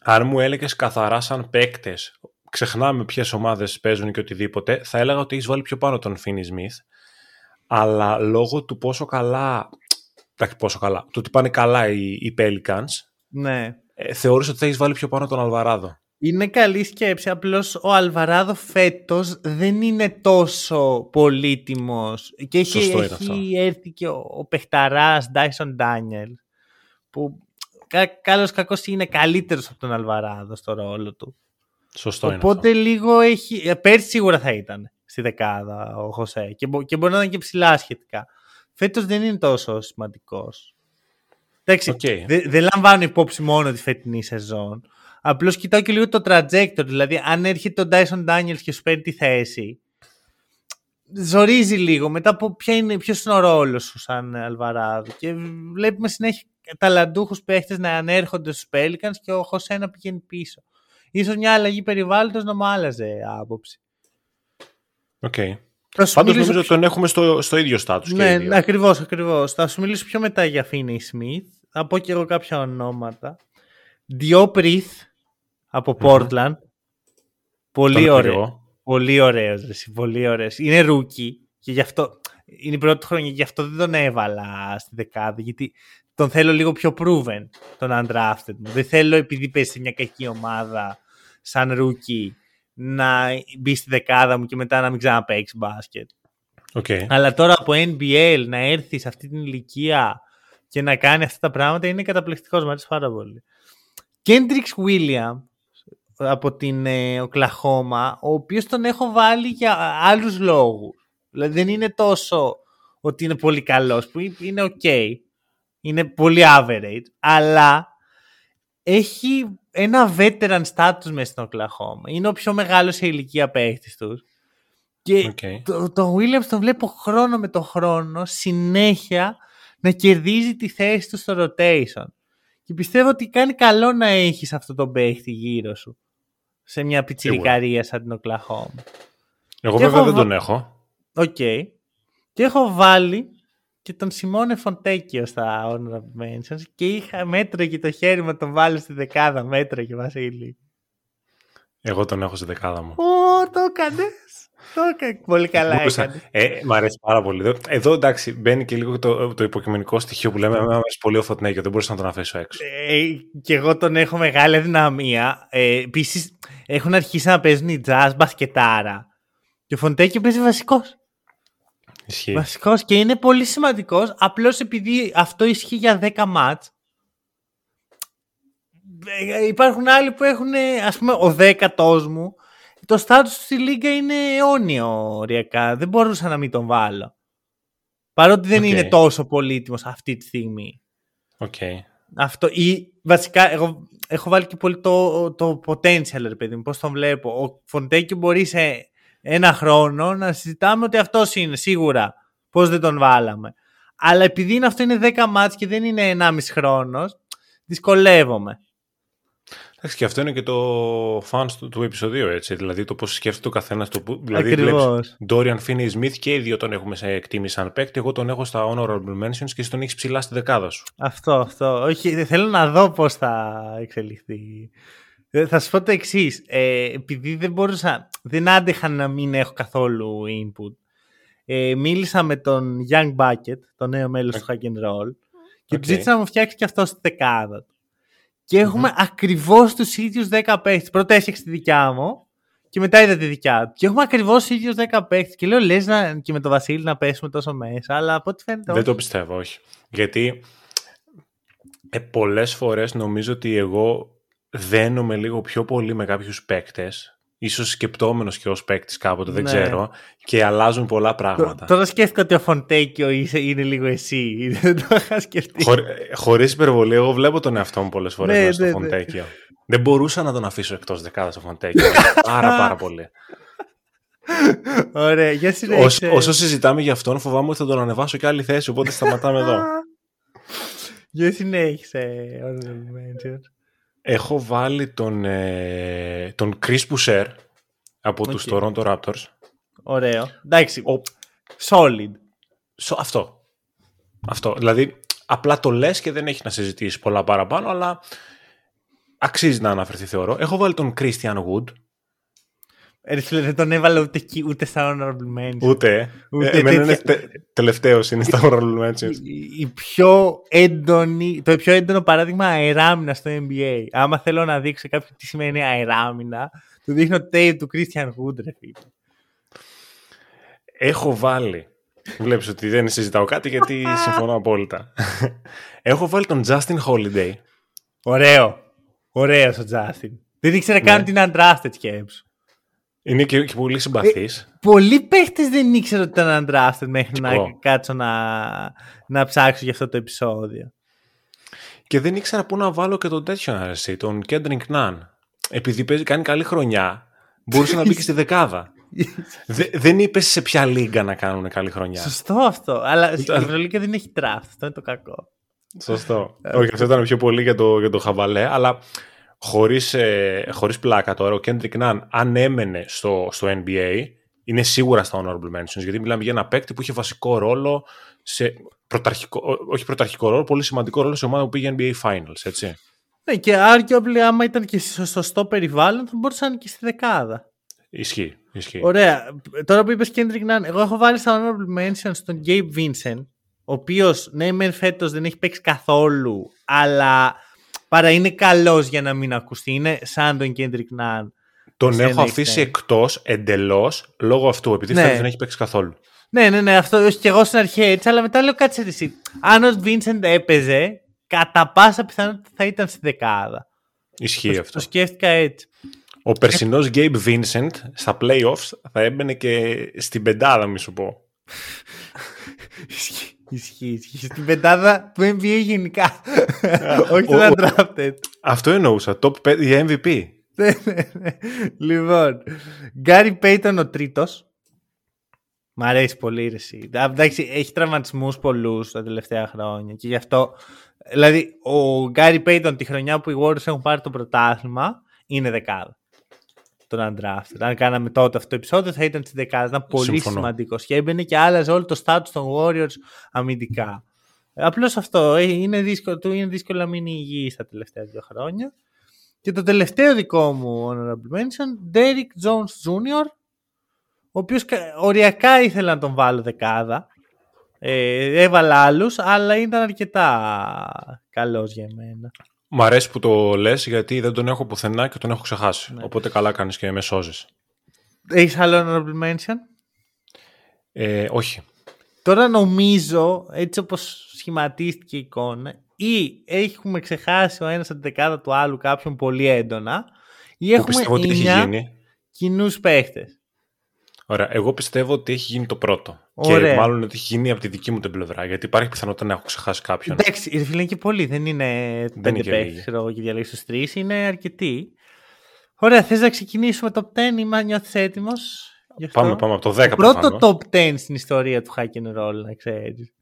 αν μου έλεγες καθαρά σαν παίκτες, ξεχνάμε ποιες ομάδες παίζουν και οτιδήποτε, θα έλεγα ότι έχεις βάλει πιο πάνω τον Finney Smith. Αλλά λόγω του πόσο καλά. Εντάξει, πόσο καλά. Του ότι πάνε καλά οι, οι Pelicans, Ναι. ε, θεώρησα ότι θα έχεις βάλει πιο πάνω τον Αλβαράδο. Είναι καλή σκέψη. Απλώς ο Αλβαράδο φέτος δεν είναι τόσο πολύτιμος. Και έχει, Σωστό είναι έχει αυτό. έρθει και ο, ο παιχταράς Dyson Daniel που κα, καλός κακός είναι καλύτερος από τον Αλβαράδο στο ρόλο του. Σωστό Οπότε είναι λίγο έχει. ε, Πέρσι σίγουρα θα ήταν στη δεκάδα ο Χοσέ και, μπο- και μπορεί να ήταν και ψηλά σχετικά. Φέτος δεν είναι τόσο σημαντικός. Εντάξει, Οκ. δεν δεν λαμβάνω υπόψη μόνο τη φετινή σεζόν. Απλώς κοιτάω και λίγο το trajectory. Δηλαδή, αν έρχεται ο Dyson Daniels και σου παίρνει τη θέση, ζορίζει λίγο. Μετά από ποια είναι, ποιος είναι ο ρόλος σου σαν Αλβαράδο. Και βλέπουμε συνέχεια ταλαντούχους παίχτες να ανέρχονται στους Pelicans και ο Χοσέ να πηγαίνει πίσω. Ίσως μια αλλαγή περιβάλλοντος να μου άλλαζε άποψη. Οκ. Θα σου Πάντως μιλήσω νομίζω ότι τον έχουμε στο, στο ίδιο στάτους και οι ναι, δύο. ακριβώς, ακριβώς. Θα σου μιλήσω πιο μετά για Finney Smith. Θα πω και εγώ κάποια ονόματα. Duop Reath από Portland. Πολύ Τον ωραίο. ακριβό. Πολύ ωραίος, ρε, εσύ, πολύ ωραίος. Είναι rookie και γι' αυτό είναι η πρώτη χρονιά, γι' αυτό δεν τον έβαλα στη δεκάδα, γιατί τον θέλω λίγο πιο proven, τον undrafted μου. Δεν θέλω επειδή παίζει σε μια κακή ομάδα σαν rookie να μπει στη δεκάδα μου και μετά να μην ξαναπαίξεις μπάσκετ. Οκ. Αλλά τώρα από NBL να έρθεις σε αυτή την ηλικία και να κάνει αυτά τα πράγματα είναι καταπληκτικός, μου αρέσει πάρα πολύ. Kenrich Williams από την ε, Οκλαχώμα, ο οποίος τον έχω βάλει για άλλους λόγους. Δηλαδή δεν είναι τόσο ότι είναι πολύ καλός, που είναι ok, είναι πολύ average, αλλά έχει ένα veteran status μέσα στην Οκλαχώμα. Είναι ο πιο μεγάλος σε ηλικία παίχτης τους. Και Οκ. το, το Williams τον βλέπω χρόνο με το χρόνο συνέχεια να κερδίζει τη θέση του στο rotation. Και πιστεύω ότι κάνει καλό να έχεις αυτό τον παίχτη γύρω σου. Σε μια πιτσιρικαρία σαν την Οκλαχώμα. Εγώ Και βέβαια έχω δεν βα- τον έχω. Οκ. Και έχω βάλει και τον Σιμώνε Φοντέκιο στα Honorable Mentions και είχα, με έτρωγε το χέρι μου να τον βάλω στη δεκάδα, με έτρωγε Βασίλη. Εγώ τον έχω στη δεκάδα μου. Ω, το έκανες. Το έκανε. Πολύ καλά έκανες. Ε, μ' αρέσει πάρα πολύ. Εδώ εντάξει, μπαίνει και λίγο το, το υποκειμενικό στοιχείο που λέμε. Μου αρέσει πολύ ο Φοντέκιο, δεν μπορούσα να τον αφήσω έξω. Ε, και εγώ τον έχω μεγάλη αδυναμία. Ε, Επίσης, έχουν αρχίσει να παίζουν οι Jazz μπασκετάρα. Και ο Φοντέκιο παίζει βασικός. Ισχύει. Βασικός και είναι πολύ σημαντικός. Απλώς επειδή αυτό ισχύει για 10 ματς. Υπάρχουν άλλοι που έχουν, ας πούμε, ο δέκατό μου. Το στάτους στη Λίγκα είναι αιώνιο οριακά. Δεν μπορούσα να μην τον βάλω. Παρότι δεν Οκ. είναι τόσο πολύτιμος αυτή τη στιγμή. Οκ. Αυτό. Ή βασικά, εγώ έχω βάλει και πολύ το, το potential, ρε παιδί μου, πώς τον βλέπω. Ο Φοντέκιο μπορεί σε ένα χρόνο να συζητάμε ότι αυτός είναι σίγουρα. Πώς δεν τον βάλαμε. Αλλά επειδή είναι αυτό είναι 10 μάτς και δεν είναι 1,5 χρόνος, δυσκολεύομαι. Εντάξει, και αυτό είναι και το fans του, του επεισοδίου, έτσι. Δηλαδή το πώς σκέφτεται ο καθένας. Δηλαδή, Ακριβώς. βλέπεις Dorian Finney Smith και οι δύο τον έχουμε σε εκτίμηση σαν παίκτη. Εγώ τον έχω στα honorable mentions και εσύ τον έχεις ψηλά στη δεκάδα σου. Αυτό, αυτό. Όχι, θέλω να δω πώς θα εξελιχθεί. Ε, Θα σου πω το εξής. Ε, επειδή δεν μπορούσα, δεν άντεχα να μην έχω καθόλου input. Ε, μίλησα με τον Young Bucket, το νέο μέλος του Hack and Roll, και Οκ. του ζήτησα να μου φτιάξει και αυτό στη δεκάδα του. Και έχουμε ακριβώς τους ίδιους 10 παίχτες. Πρώτα έφτιαξε τη δικιά μου και μετά είδα τη δικιά του. Και έχουμε ακριβώς τους ίδιους 10 παίχτες. Και λέω, λες να, και με τον Βασίλη να πέσουμε τόσο μέσα, αλλά από ό,τι φαίνεται Δεν όχι. το πιστεύω, όχι. Γιατί ε, πολλές φορές νομίζω ότι εγώ δένομαι λίγο πιο πολύ με κάποιους παίκτες ίσως σκεπτόμενος και ως παίκτης κάποτε, δεν Ναι. ξέρω, και αλλάζουν πολλά πράγματα. Τώρα σκέφτηκα ότι ο Φοντέκιο είσαι- είναι λίγο εσύ. <laughs> Δεν το είχα σκεφτεί. Χωρί, χωρίς υπερβολή, εγώ βλέπω τον εαυτό μου πολλές φορές Ναι, μέσα στο ναι, ναι. Φοντέκιο. Δεν μπορούσα να τον αφήσω εκτός δεκάδας στο Φοντέκιο. <laughs> πάρα πάρα πολύ. Ωραία, για Όσο, συνέχισε. όσο συζητάμε για αυτόν, φοβάμαι ότι θα τον ανεβάσω και άλλη θέση, οπότε σταματάμε εδώ. <laughs> Για συνέχισε. honorable mention. Έχω βάλει τον, ε, τον Chris Boucher από τους OK. Toronto Raptors. Ωραίο. Εντάξει. Ο- Solid. Σο- αυτό. Αυτό. Δηλαδή, απλά το λες και δεν έχεις να συζητήσεις πολλά παραπάνω, αλλά αξίζει να αναφερθεί, θεωρώ. Έχω βάλει τον Christian Wood. Ε, ρε φίλε, δεν τον έβαλα ούτε, εκεί, ούτε στα honorable mention. Ούτε. Ούτε ε, εμένα είναι τέτοια- τε, τελευταίος, είναι στα honorable mentions. Η, η πιο έντονη, το πιο έντονο παράδειγμα αεράμινα στο NBA. Άμα θέλω να δείξω κάποιο τι σημαίνει αεράμινα, του δείχνω tape του Christian Wood, ρε φίλε. Έχω βάλει. Βλέπεις ότι δεν συζητάω κάτι γιατί <laughs> συμφωνώ απόλυτα. Έχω βάλει τον Justin Holiday. Ωραίο. Ωραίος ο Justin. Δεν ήξερα καν ότι είναι undrafted σκέψου. Είναι και, και πολύ συμπαθής. Πολλοί παίχτες δεν ήξερα ότι ήταν undrafted μέχρι να εγώ. κάτσω να, να ψάξω για αυτό το επεισόδιο. Και δεν ήξερα πού να βάλω και τον τέτοιο αρεσί, τον Kendrick Nunn. Επειδή παίζει, κάνει καλή χρονιά, μπορούσε να μπει και στη δεκάδα. <laughs> Δε- δεν είπε σε ποια λίγα να κάνουν καλή χρονιά. Σωστό αυτό. Αλλά η Ήταν- Ευρωλίγκα δεν έχει draft. Αυτό είναι το κακό. Σωστό. Όχι, αυτό ήταν πιο πολύ για το, για το χαβαλέ, αλλά χωρίς, ε, χωρίς πλάκα τώρα, ο Kendrick Nunn αν έμενε στο, στο NBA, είναι σίγουρα στα honorable mentions, γιατί μιλάμε για ένα παίκτη που είχε βασικό ρόλο σε πρωταρχικό, ό- όχι πρωταρχικό ρόλο, πολύ σημαντικό ρόλο σε ομάδα που πήγε NBA Finals, έτσι. Ναι, και arguably άμα ήταν και στο σωστό περιβάλλον θα μπορούσαν και στη δεκάδα. Ισχύει, ισχύει. Ωραία. Τώρα που είπες Kendrick Nunn, εγώ έχω βάλει στα honorable mentions τον Gabe Vincent, ο οποίος ναι μεν φέτος δεν έχει παίξει καθόλου, αλλά παρά είναι καλός για να μην ακουστεί. Είναι σαν τον Kendrick Nunn. Τον σε έχω ένα αφήσει extent. εκτός εντελώς λόγω αυτού, επειδή Ναι. φέτος δεν έχει παίξει καθόλου. Ναι, ναι, ναι, αυτό όχι και εγώ στην αρχή έτσι, αλλά μετά λέω κάτσε ρε εσύ. Αν ο Vincent έπαιζε, κατά πάσα πιθανότητα θα ήταν στη δεκάδα. Ισχύει Το, αυτό. το σκέφτηκα έτσι. Ο περσινός Gabe Vincent στα playoffs θα έμπαινε και στην πεντάδα, μη σου πω. <laughs> Ισχύει, ισχύει, ισχύει. Στην πεντάδα του NBA γενικά. όχι ο- τον ο- undrafted. Αυτό εννοούσα. Top 5 για MVP. Ναι, ναι, ναι. λοιπόν, Γκάρι Πέιτον ο τρίτος. Μ' αρέσει πολύ ρε εσύ. Α, Εντάξει, έχει τραυματισμούς πολλούς τα τελευταία χρόνια και γι' αυτό. Δηλαδή, ο Γκάρι Πέιτον τη χρονιά που οι Warriors έχουν πάρει το πρωτάθλημα είναι δεκάδα. Τον undrafted. Αν κάναμε τότε αυτό το επεισόδιο θα ήταν στη δεκάδα. Ήταν πολύ Συμφωνώ. σημαντικός. Και έμπαινε και άλλαζε όλο το status των Warriors αμυντικά. Απλώς αυτό. ε, Είναι δύσκολο, του είναι δύσκολο να μείνει υγιής τα τελευταία δύο χρόνια. Και το τελευταίο δικό μου honorable mention, Derrick Jones Jr., ο οποίος κα- οριακά ήθελα να τον βάλω δεκάδα. Ε, έβαλα άλλους, αλλά ήταν αρκετά καλός για μένα. Μ' αρέσει που το λες γιατί δεν τον έχω πουθενά και τον έχω ξεχάσει. Ναι. Οπότε καλά κάνεις και με σώζεις. Έχεις άλλο honorable mention? Ε, όχι. Τώρα νομίζω, έτσι όπως σχηματίστηκε η εικόνα, ή έχουμε ξεχάσει ο ένας από την δεκάδα του άλλου κάποιον πολύ έντονα, ή Που έχουμε πιστεύω ότι έχει εννιά γίνει. κοινούς παίχτες. Ωραία. Εγώ πιστεύω ότι έχει γίνει το πρώτο. Ωραία. Και μάλλον ότι έχει γίνει από τη δική μου την πλευρά. Γιατί υπάρχει πιθανότητα να έχω ξεχάσει κάποιον. Εντάξει, ρε φίλε είναι και πολλοί, δεν είναι πέντε είναι και παίχτες, λίγοι. ξέρω εγώ, και διαλέγεις τους τρεις, είναι αρκετοί. Ωραία, θες να ξεκινήσουμε το top 10 ή μα νιώθεις έτοιμος; γι' αυτό; Πάμε, πάμε από το 10 Πρώτο προφανώς. top 10 στην ιστορία του hack and roll, να ξέρεις.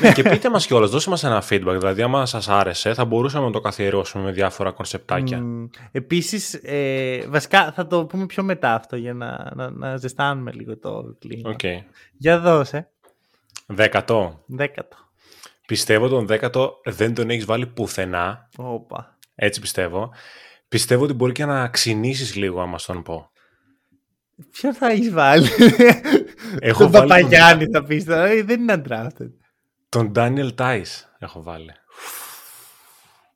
Ναι, και πείτε μας κιόλας, δώστε μας ένα feedback. Δηλαδή, άμα σας άρεσε, θα μπορούσαμε να το καθιερώσουμε με διάφορα κονσεπτάκια. Μμ, Επίσης, ε, βασικά θα το πούμε πιο μετά αυτό για να, να, να ζεστάνουμε λίγο το κλίμα. Οκ. Για δώσε. Δέκατο. Δέκατο. Πιστεύω τον δέκατο δεν τον έχεις βάλει πουθενά. Όπα. Έτσι πιστεύω. Πιστεύω ότι μπορεί και να ξυνήσεις λίγο, άμα στον πω. Ποιο θα έχεις βάλει; Έχω τον βάλει Παπαγιάννη θα πεις τώρα. Ε, Δεν είναι undrafted. Τον Daniel Tice έχω βάλει.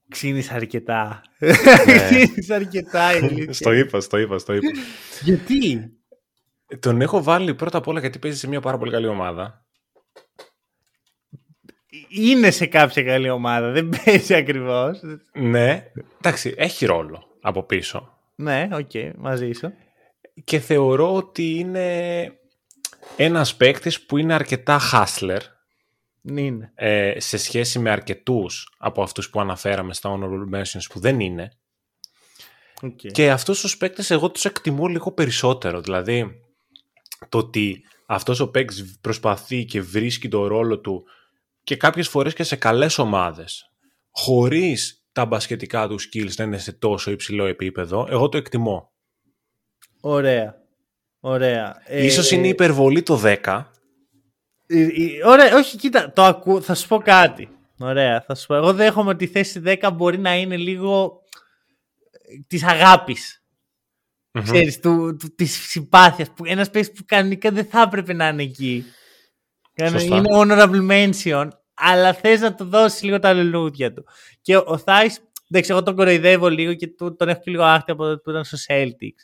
Ξύνεις αρκετά. <laughs> Ξύνεις αρκετά η αλήθεια. Ναι. στο είπα, στο είπα, στο είπα. Γιατί; τον έχω βάλει πρώτα απ' όλα γιατί παίζει σε μια πάρα πολύ καλή ομάδα. Είναι σε κάποια καλή ομάδα. Δεν παίζει ακριβώς. Ναι, εντάξει, έχει ρόλο από πίσω. Ναι, οκ, μαζί σου. Και θεωρώ ότι είναι ένας παίκτης που είναι αρκετά hustler Είναι. ε, σε σχέση με αρκετούς από αυτούς που αναφέραμε στα honorable mentions που δεν είναι. Οκ. Και αυτούς τους παίκτες εγώ τους εκτιμώ λίγο περισσότερο. Δηλαδή, το ότι αυτός ο παίκτης προσπαθεί και βρίσκει το ρόλο του και κάποιες φορές και σε καλές ομάδες, χωρίς τα μπασκετικά του skills να είναι σε τόσο υψηλό επίπεδο, εγώ το εκτιμώ. Ωραία. Ωραία. Ε, Ίσως είναι ε, υπερβολή το 10, Ε, ε, Ωραία, όχι, κοίτα, το ακού, θα σου πω κάτι. Ωραία, θα σου πω. Εγώ δέχομαι ότι η θέση 10 μπορεί να είναι λίγο της αγάπης. Μμμ. Ξέρεις, του, του, της συμπάθειας. Που, ένας παίκτης που κανονικά δεν θα έπρεπε να είναι εκεί. Σωστά. Είναι honorable mention, αλλά θες να του δώσεις λίγο τα λουλούδια του. Και ο, ο Θάης, εντάξει, εγώ τον κοροϊδεύω λίγο και του- τον έχω και λίγο άχτη από το που ήταν στο Celtics.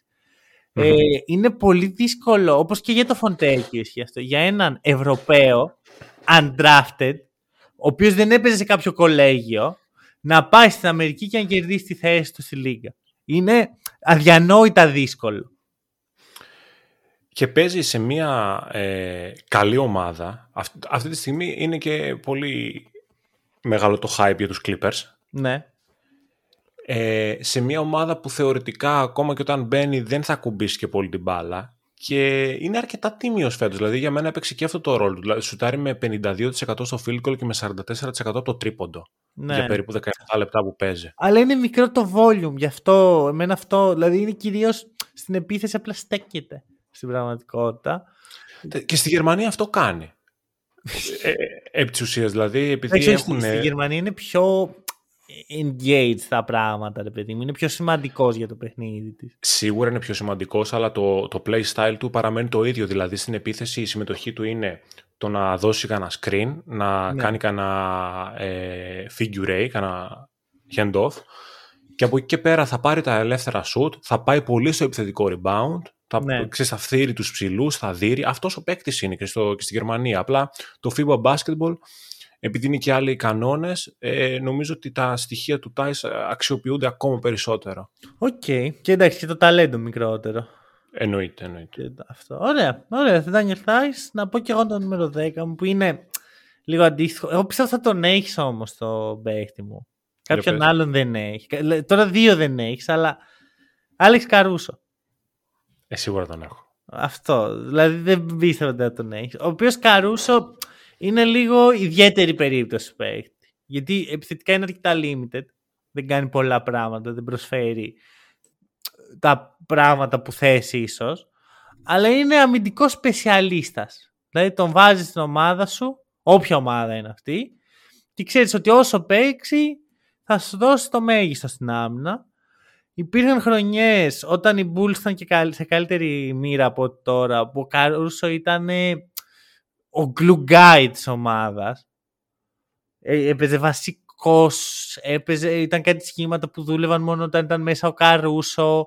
Ε, Μμμ. είναι πολύ δύσκολο, όπως και για το Φοντέκι ισχύει αυτό, για έναν Ευρωπαίο undrafted, ο οποίος δεν έπαιζε σε κάποιο κολέγιο, να πάει στην Αμερική και να κερδίσει τη θέση του στη Λίγκα. Είναι αδιανόητα δύσκολο. και παίζει σε μια ε, καλή ομάδα. Αυτή, αυτή τη στιγμή είναι και πολύ μεγάλο το hype για τους Clippers. Ναι. Ε, σε μια ομάδα που θεωρητικά ακόμα και όταν μπαίνει δεν θα κουμπίσει και πολύ την μπάλα και είναι αρκετά τίμιος φέτος. Δηλαδή για μένα έπαιξε και αυτό το ρόλο. Δηλαδή σουτάρει με 52% στο field goal και με 44% από το τρίποντο. ναι. Για περίπου 17 λεπτά που παίζει. Αλλά είναι μικρό το volume, γι' αυτό, εμένα αυτό, δηλαδή είναι κυρίως στην επίθεση απλά στέκεται στην πραγματικότητα. Και στη Γερμανία αυτό κάνει. <laughs> ε, ε, επί της ουσίας, δηλαδή επειδή Εντάξει, έχουν... στη, στη Γερμανία είναι πιο engaged τα πράγματα, ρε παιδί μου. Είναι πιο σημαντικός για το παιχνίδι της. Σίγουρα είναι πιο σημαντικός, αλλά το, το play style του παραμένει το ίδιο. Δηλαδή στην επίθεση η συμμετοχή του είναι το να δώσει κανένα screen, να Ναι. κάνει κανένα ε, figure eight, κανένα hand off και από εκεί και πέρα θα πάρει τα ελεύθερα σουτ, θα πάει πολύ στο επιθετικό rebound, θα, Ναι. ξέρεις, θα φθείρει τους ψηλούς, θα δείρει. Αυτός ο παίκτης είναι και, στο, και στη Γερμανία. Απλά το FIBA Basketball, επειδή είναι και άλλοι κανόνες, ε, νομίζω ότι τα στοιχεία του Theis αξιοποιούνται ακόμα περισσότερο. Οκ. Και εντάξει, και το ταλέντο μικρότερο. Εννοείται, εννοείται. Και αυτό. Ωραία, ωραία. Daniel Theis, να πω και εγώ το νούμερο 10 μου που είναι λίγο αντίστοιχο. Εγώ πιστεύω θα τον έχεις όμως το παίχτη μου. Κάποιον πες. άλλον δεν έχει. Κα- Τώρα δύο δεν έχεις, αλλά. Άλεξ Καρούσο. Ε, σίγουρα τον έχω. Αυτό. Δηλαδή δεν πίστευα ότι θα τον έχεις. Ο οποίος Καρούσο είναι λίγο ιδιαίτερη περίπτωση παίχτη. Γιατί επιθετικά είναι αρκετά limited. Δεν κάνει πολλά πράγματα, δεν προσφέρει τα πράγματα που θες ίσως, αλλά είναι αμυντικός σπεσιαλίστας. Δηλαδή τον βάζεις στην ομάδα σου, όποια ομάδα είναι αυτή, και ξέρεις ότι όσο παίξει θα σου δώσει το μέγιστο στην άμυνα. Υπήρχαν χρονιές όταν οι Bulls ήταν και σε καλύτερη μοίρα από τώρα, που ο Καρούσο ήταν ο glue guy της ομάδας. Ε, έπαιζε βασικός, έπαιζε, ήταν κάτι σχήματα που δούλευαν μόνο όταν ήταν μέσα ο Καρούσο,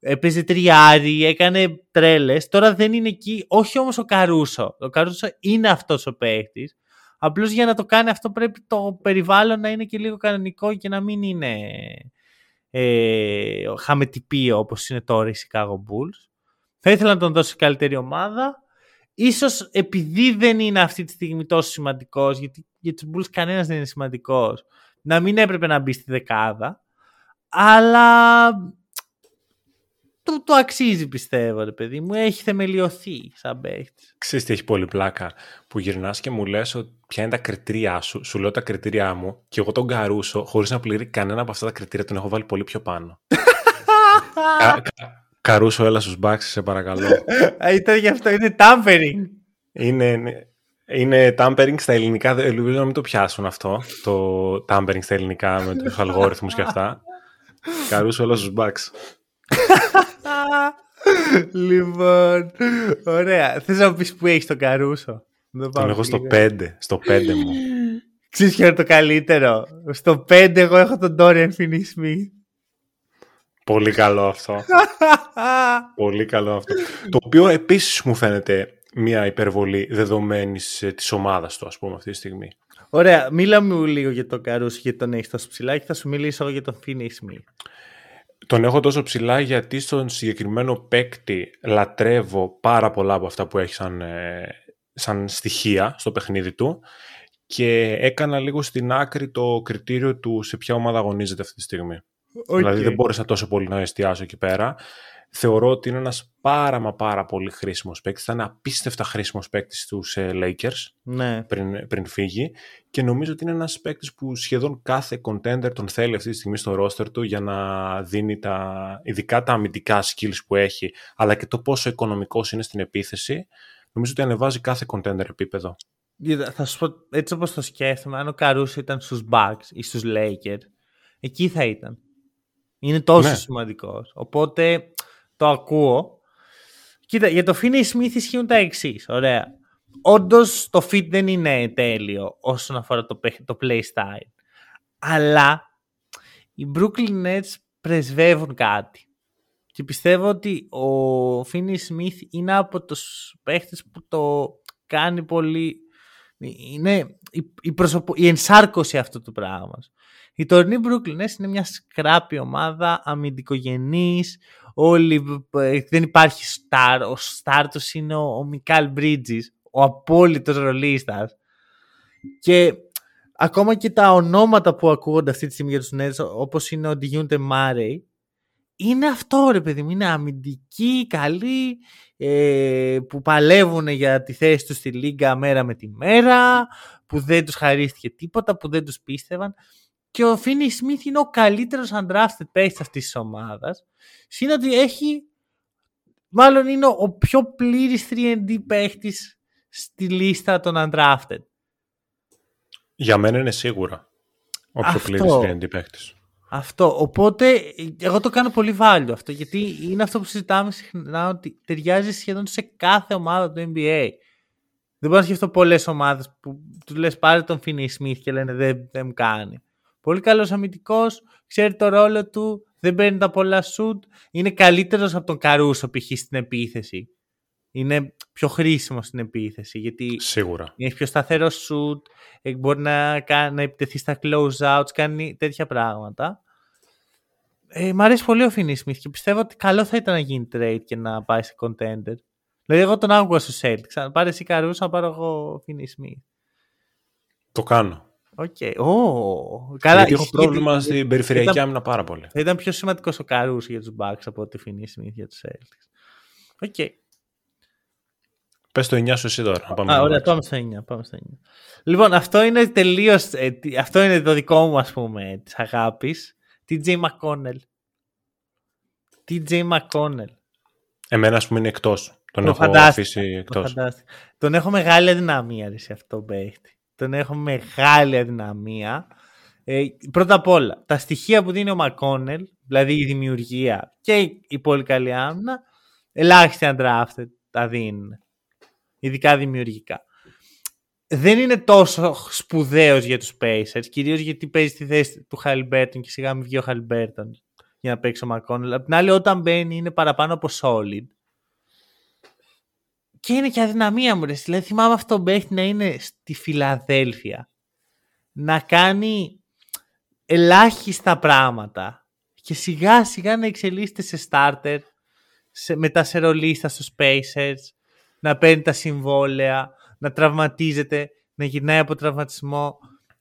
έπαιζε τριάρι, έκανε τρέλες. Τώρα δεν είναι εκεί, όχι όμως ο Καρούσο. Ο Καρούσο είναι αυτός ο παίχτης. Απλώς για να το κάνει αυτό πρέπει το περιβάλλον να είναι και λίγο κανονικό και να μην είναι ε, χαμετυπίο όπως είναι τώρα η Chicago Bulls. Θα ήθελα να τον δώσει καλύτερη ομάδα. Ίσως επειδή δεν είναι αυτή τη στιγμή τόσο σημαντικός, γιατί για τους Bulls κανένας δεν είναι σημαντικός, να μην έπρεπε να μπει στη δεκάδα. Αλλά το, το αξίζει πιστεύω ρε παιδί μου. Έχει θεμελιωθεί σαν παίχτης. Ξέρεις τι έχει πολύ πλάκα που γυρνάς και μου λες ότι ποια είναι τα κριτήριά σου. Σου λέω τα κριτήριά μου και εγώ τον καρούσω χωρίς να πληρεί κανένα από αυτά τα κριτήρια τον έχω βάλει πολύ πιο πάνω. <laughs> κα, κα, καρούσο έλα στους μπάξεις σε παρακαλώ. Ήταν γι' αυτό είναι tampering. Είναι, είναι tampering στα ελληνικά, ελπίζω να μην το πιάσουν αυτό, το tampering στα ελληνικά με τους αλγόριθμους και αυτά. Καρούσο έλα στους μπάξεις λοιπόν, ωραία. Θες να μου πεις που έχεις τον Καρούσο; Τον έχω στο 5, στο 5 μου. Ξέρεις ποιο είναι το καλύτερο; Στο 5 εγώ έχω τον Dorian Finney-Smith. Πολύ καλό αυτό. <laughs> Πολύ καλό αυτό. Το οποίο επίσης μου φαίνεται μια υπερβολή δεδομένης της ομάδας του, ας πούμε, αυτή τη στιγμή. Ωραία, μίλα μου λίγο για τον Καρούσο, γιατί τον έχεις τόσο ψηλά και θα σου μιλήσω για τον Finney Smith. Τον έχω τόσο ψηλά γιατί στον συγκεκριμένο παίκτη λατρεύω πάρα πολλά από αυτά που έχει σαν, ε, σαν στοιχεία στο παιχνίδι του και έκανα λίγο στην άκρη το κριτήριο του σε ποια ομάδα αγωνίζεται αυτή τη στιγμή. Δηλαδή δεν μπόρεσα τόσο πολύ να εστιάσω εκεί πέρα θεωρώ ότι είναι ένας πάρα μα πάρα πολύ χρήσιμος παίκτης. Θα είναι απίστευτα χρήσιμος παίκτης στους ε, Lakers ναι. πριν, πριν φύγει και νομίζω ότι είναι ένας παίκτης που σχεδόν κάθε contender τον θέλει αυτή τη στιγμή στο roster του για να δίνει τα, ειδικά τα αμυντικά skills που έχει αλλά και το πόσο οικονομικός είναι στην επίθεση νομίζω ότι ανεβάζει κάθε contender επίπεδο. Θα σου πω, έτσι όπως το σκέφτομαι, αν ο Καρούσο ήταν στους Bucks ή στους Lakers, εκεί θα ήταν. Είναι τόσο ναι. σημαντικός. Οπότε το ακούω. Κοίτα, για το Finney Smith ισχύουν τα εξής. Ωραία. Όντως το fit δεν είναι τέλειο όσον αφορά το, το play style. Αλλά οι Brooklyn Nets πρεσβεύουν κάτι. Και πιστεύω ότι ο Finney Smith είναι από τους παίχτες που το κάνει πολύ... Είναι η, η, η ενσάρκωση αυτού του πράγματος. Η τωρινή Brooklyn Nets είναι μια σκράπη ομάδα, αμυντικογενής, όλοι, ε, δεν υπάρχει star, ο star τους είναι ο, ο Μικάλ Bridges, ο απόλυτος ρολίστας. Και ακόμα και τα ονόματα που ακούγονται αυτή τη στιγμή για τους Nets, όπως είναι ο Ντιγιούντε Μάρεϊ, είναι αυτό ρε παιδί μου, είναι αμυντικοί, καλοί, ε, που παλεύουν για τη θέση τους στη Λίγκα μέρα με τη μέρα, που δεν τους χαρίστηκε τίποτα, που δεν τους πίστευαν. Και ο Φίνι Σμιθ είναι ο καλύτερος undrafted παίκτης αυτής της ομάδας. Συν ότι έχει, μάλλον είναι ο πιο πλήρης 3D παίκτης στη λίστα των undrafted. Για μένα είναι σίγουρα ο πιο πλήρης 3D παίκτης. Αυτό. Οπότε εγώ το κάνω πολύ βάλιο αυτό γιατί είναι αυτό που συζητάμε συχνά ότι ταιριάζει σχεδόν σε κάθε ομάδα του NBA. Δεν μπορώ να σκεφτώ πολλές ομάδες που τους λες πάρε τον Φίνι Σμιθ και λένε δεν, δεν μου κάνει. Πολύ καλός αμυντικός, ξέρει το ρόλο του, δεν παίρνει τα πολλά σουτ. Είναι καλύτερος από τον Καρούσο π.χ. στην επίθεση. Είναι πιο χρήσιμο στην επίθεση γιατί Σίγουρα. έχει πιο σταθερό σουτ, μπορεί να, να επιτεθεί στα close outs, κάνει τέτοια πράγματα. Ε, μ' αρέσει πολύ ο Φινί Σμιθ και πιστεύω ότι καλό θα ήταν να γίνει trade και να πάει σε contender. Δηλαδή, εγώ τον άκουγα στους Celtics. Αν πάρεις εσύ Καρούσο, να πάρω εγώ Φινί Σμιθ. Το κάνω. Okay. Oh, καλά, Γιατί έχω πρόβλημα στην περιφερειακή ήταν, άμυνα πάρα πολύ. Θα ήταν πιο σημαντικός ο Καρούσο για τους Bucks από ότι Finney Smith για τους Celtics. Ok. Okay. Πες το 9 σου εσύ τώρα. Να πάμε, Α, ωραία, πάμε στο 9. Πάμε στο 9. Λοιπόν, αυτό είναι τελείως, ε, αυτό είναι το δικό μου ας πούμε της αγάπης. TJ McConnell. TJ McConnell. Εμένα, ας πούμε, είναι εκτός. Τον Το έχω φαντάστηκα, αφήσει Το εκτός. φαντάστηκα. Τον έχω μεγάλη αδυναμία ρε, σε αυτό το παίχτη. Τον έχω μεγάλη αδυναμία. Ε, πρώτα απ' όλα, τα στοιχεία που δίνει ο Μακόνελ, δηλαδή η δημιουργία και η, η πολύ καλή άμυνα, ελάχιστοι undrafted τα δίνουν. Ειδικά δημιουργικά. Δεν είναι τόσο σπουδαίος για τους Pacers, κυρίως γιατί παίζει στη θέση του Χαλιμπέρτον και σιγά μην βγει ο Χαλιμπέρτον για να παίξει ο Μακόνελ. Απ' την άλλη, όταν μπαίνει είναι παραπάνω από solid. Και είναι και αδυναμία μου, ρε. Δηλαδή θυμάμαι αυτό τον παίχτη να είναι στη Φιλαδέλφια. Να κάνει ελάχιστα πράγματα. Και σιγά σιγά να εξελίσσεται σε starter. Σε, μετά σε ρολίστα στους Pacers. Να παίρνει τα συμβόλαια. Να τραυματίζεται. Να γυρνάει από τραυματισμό.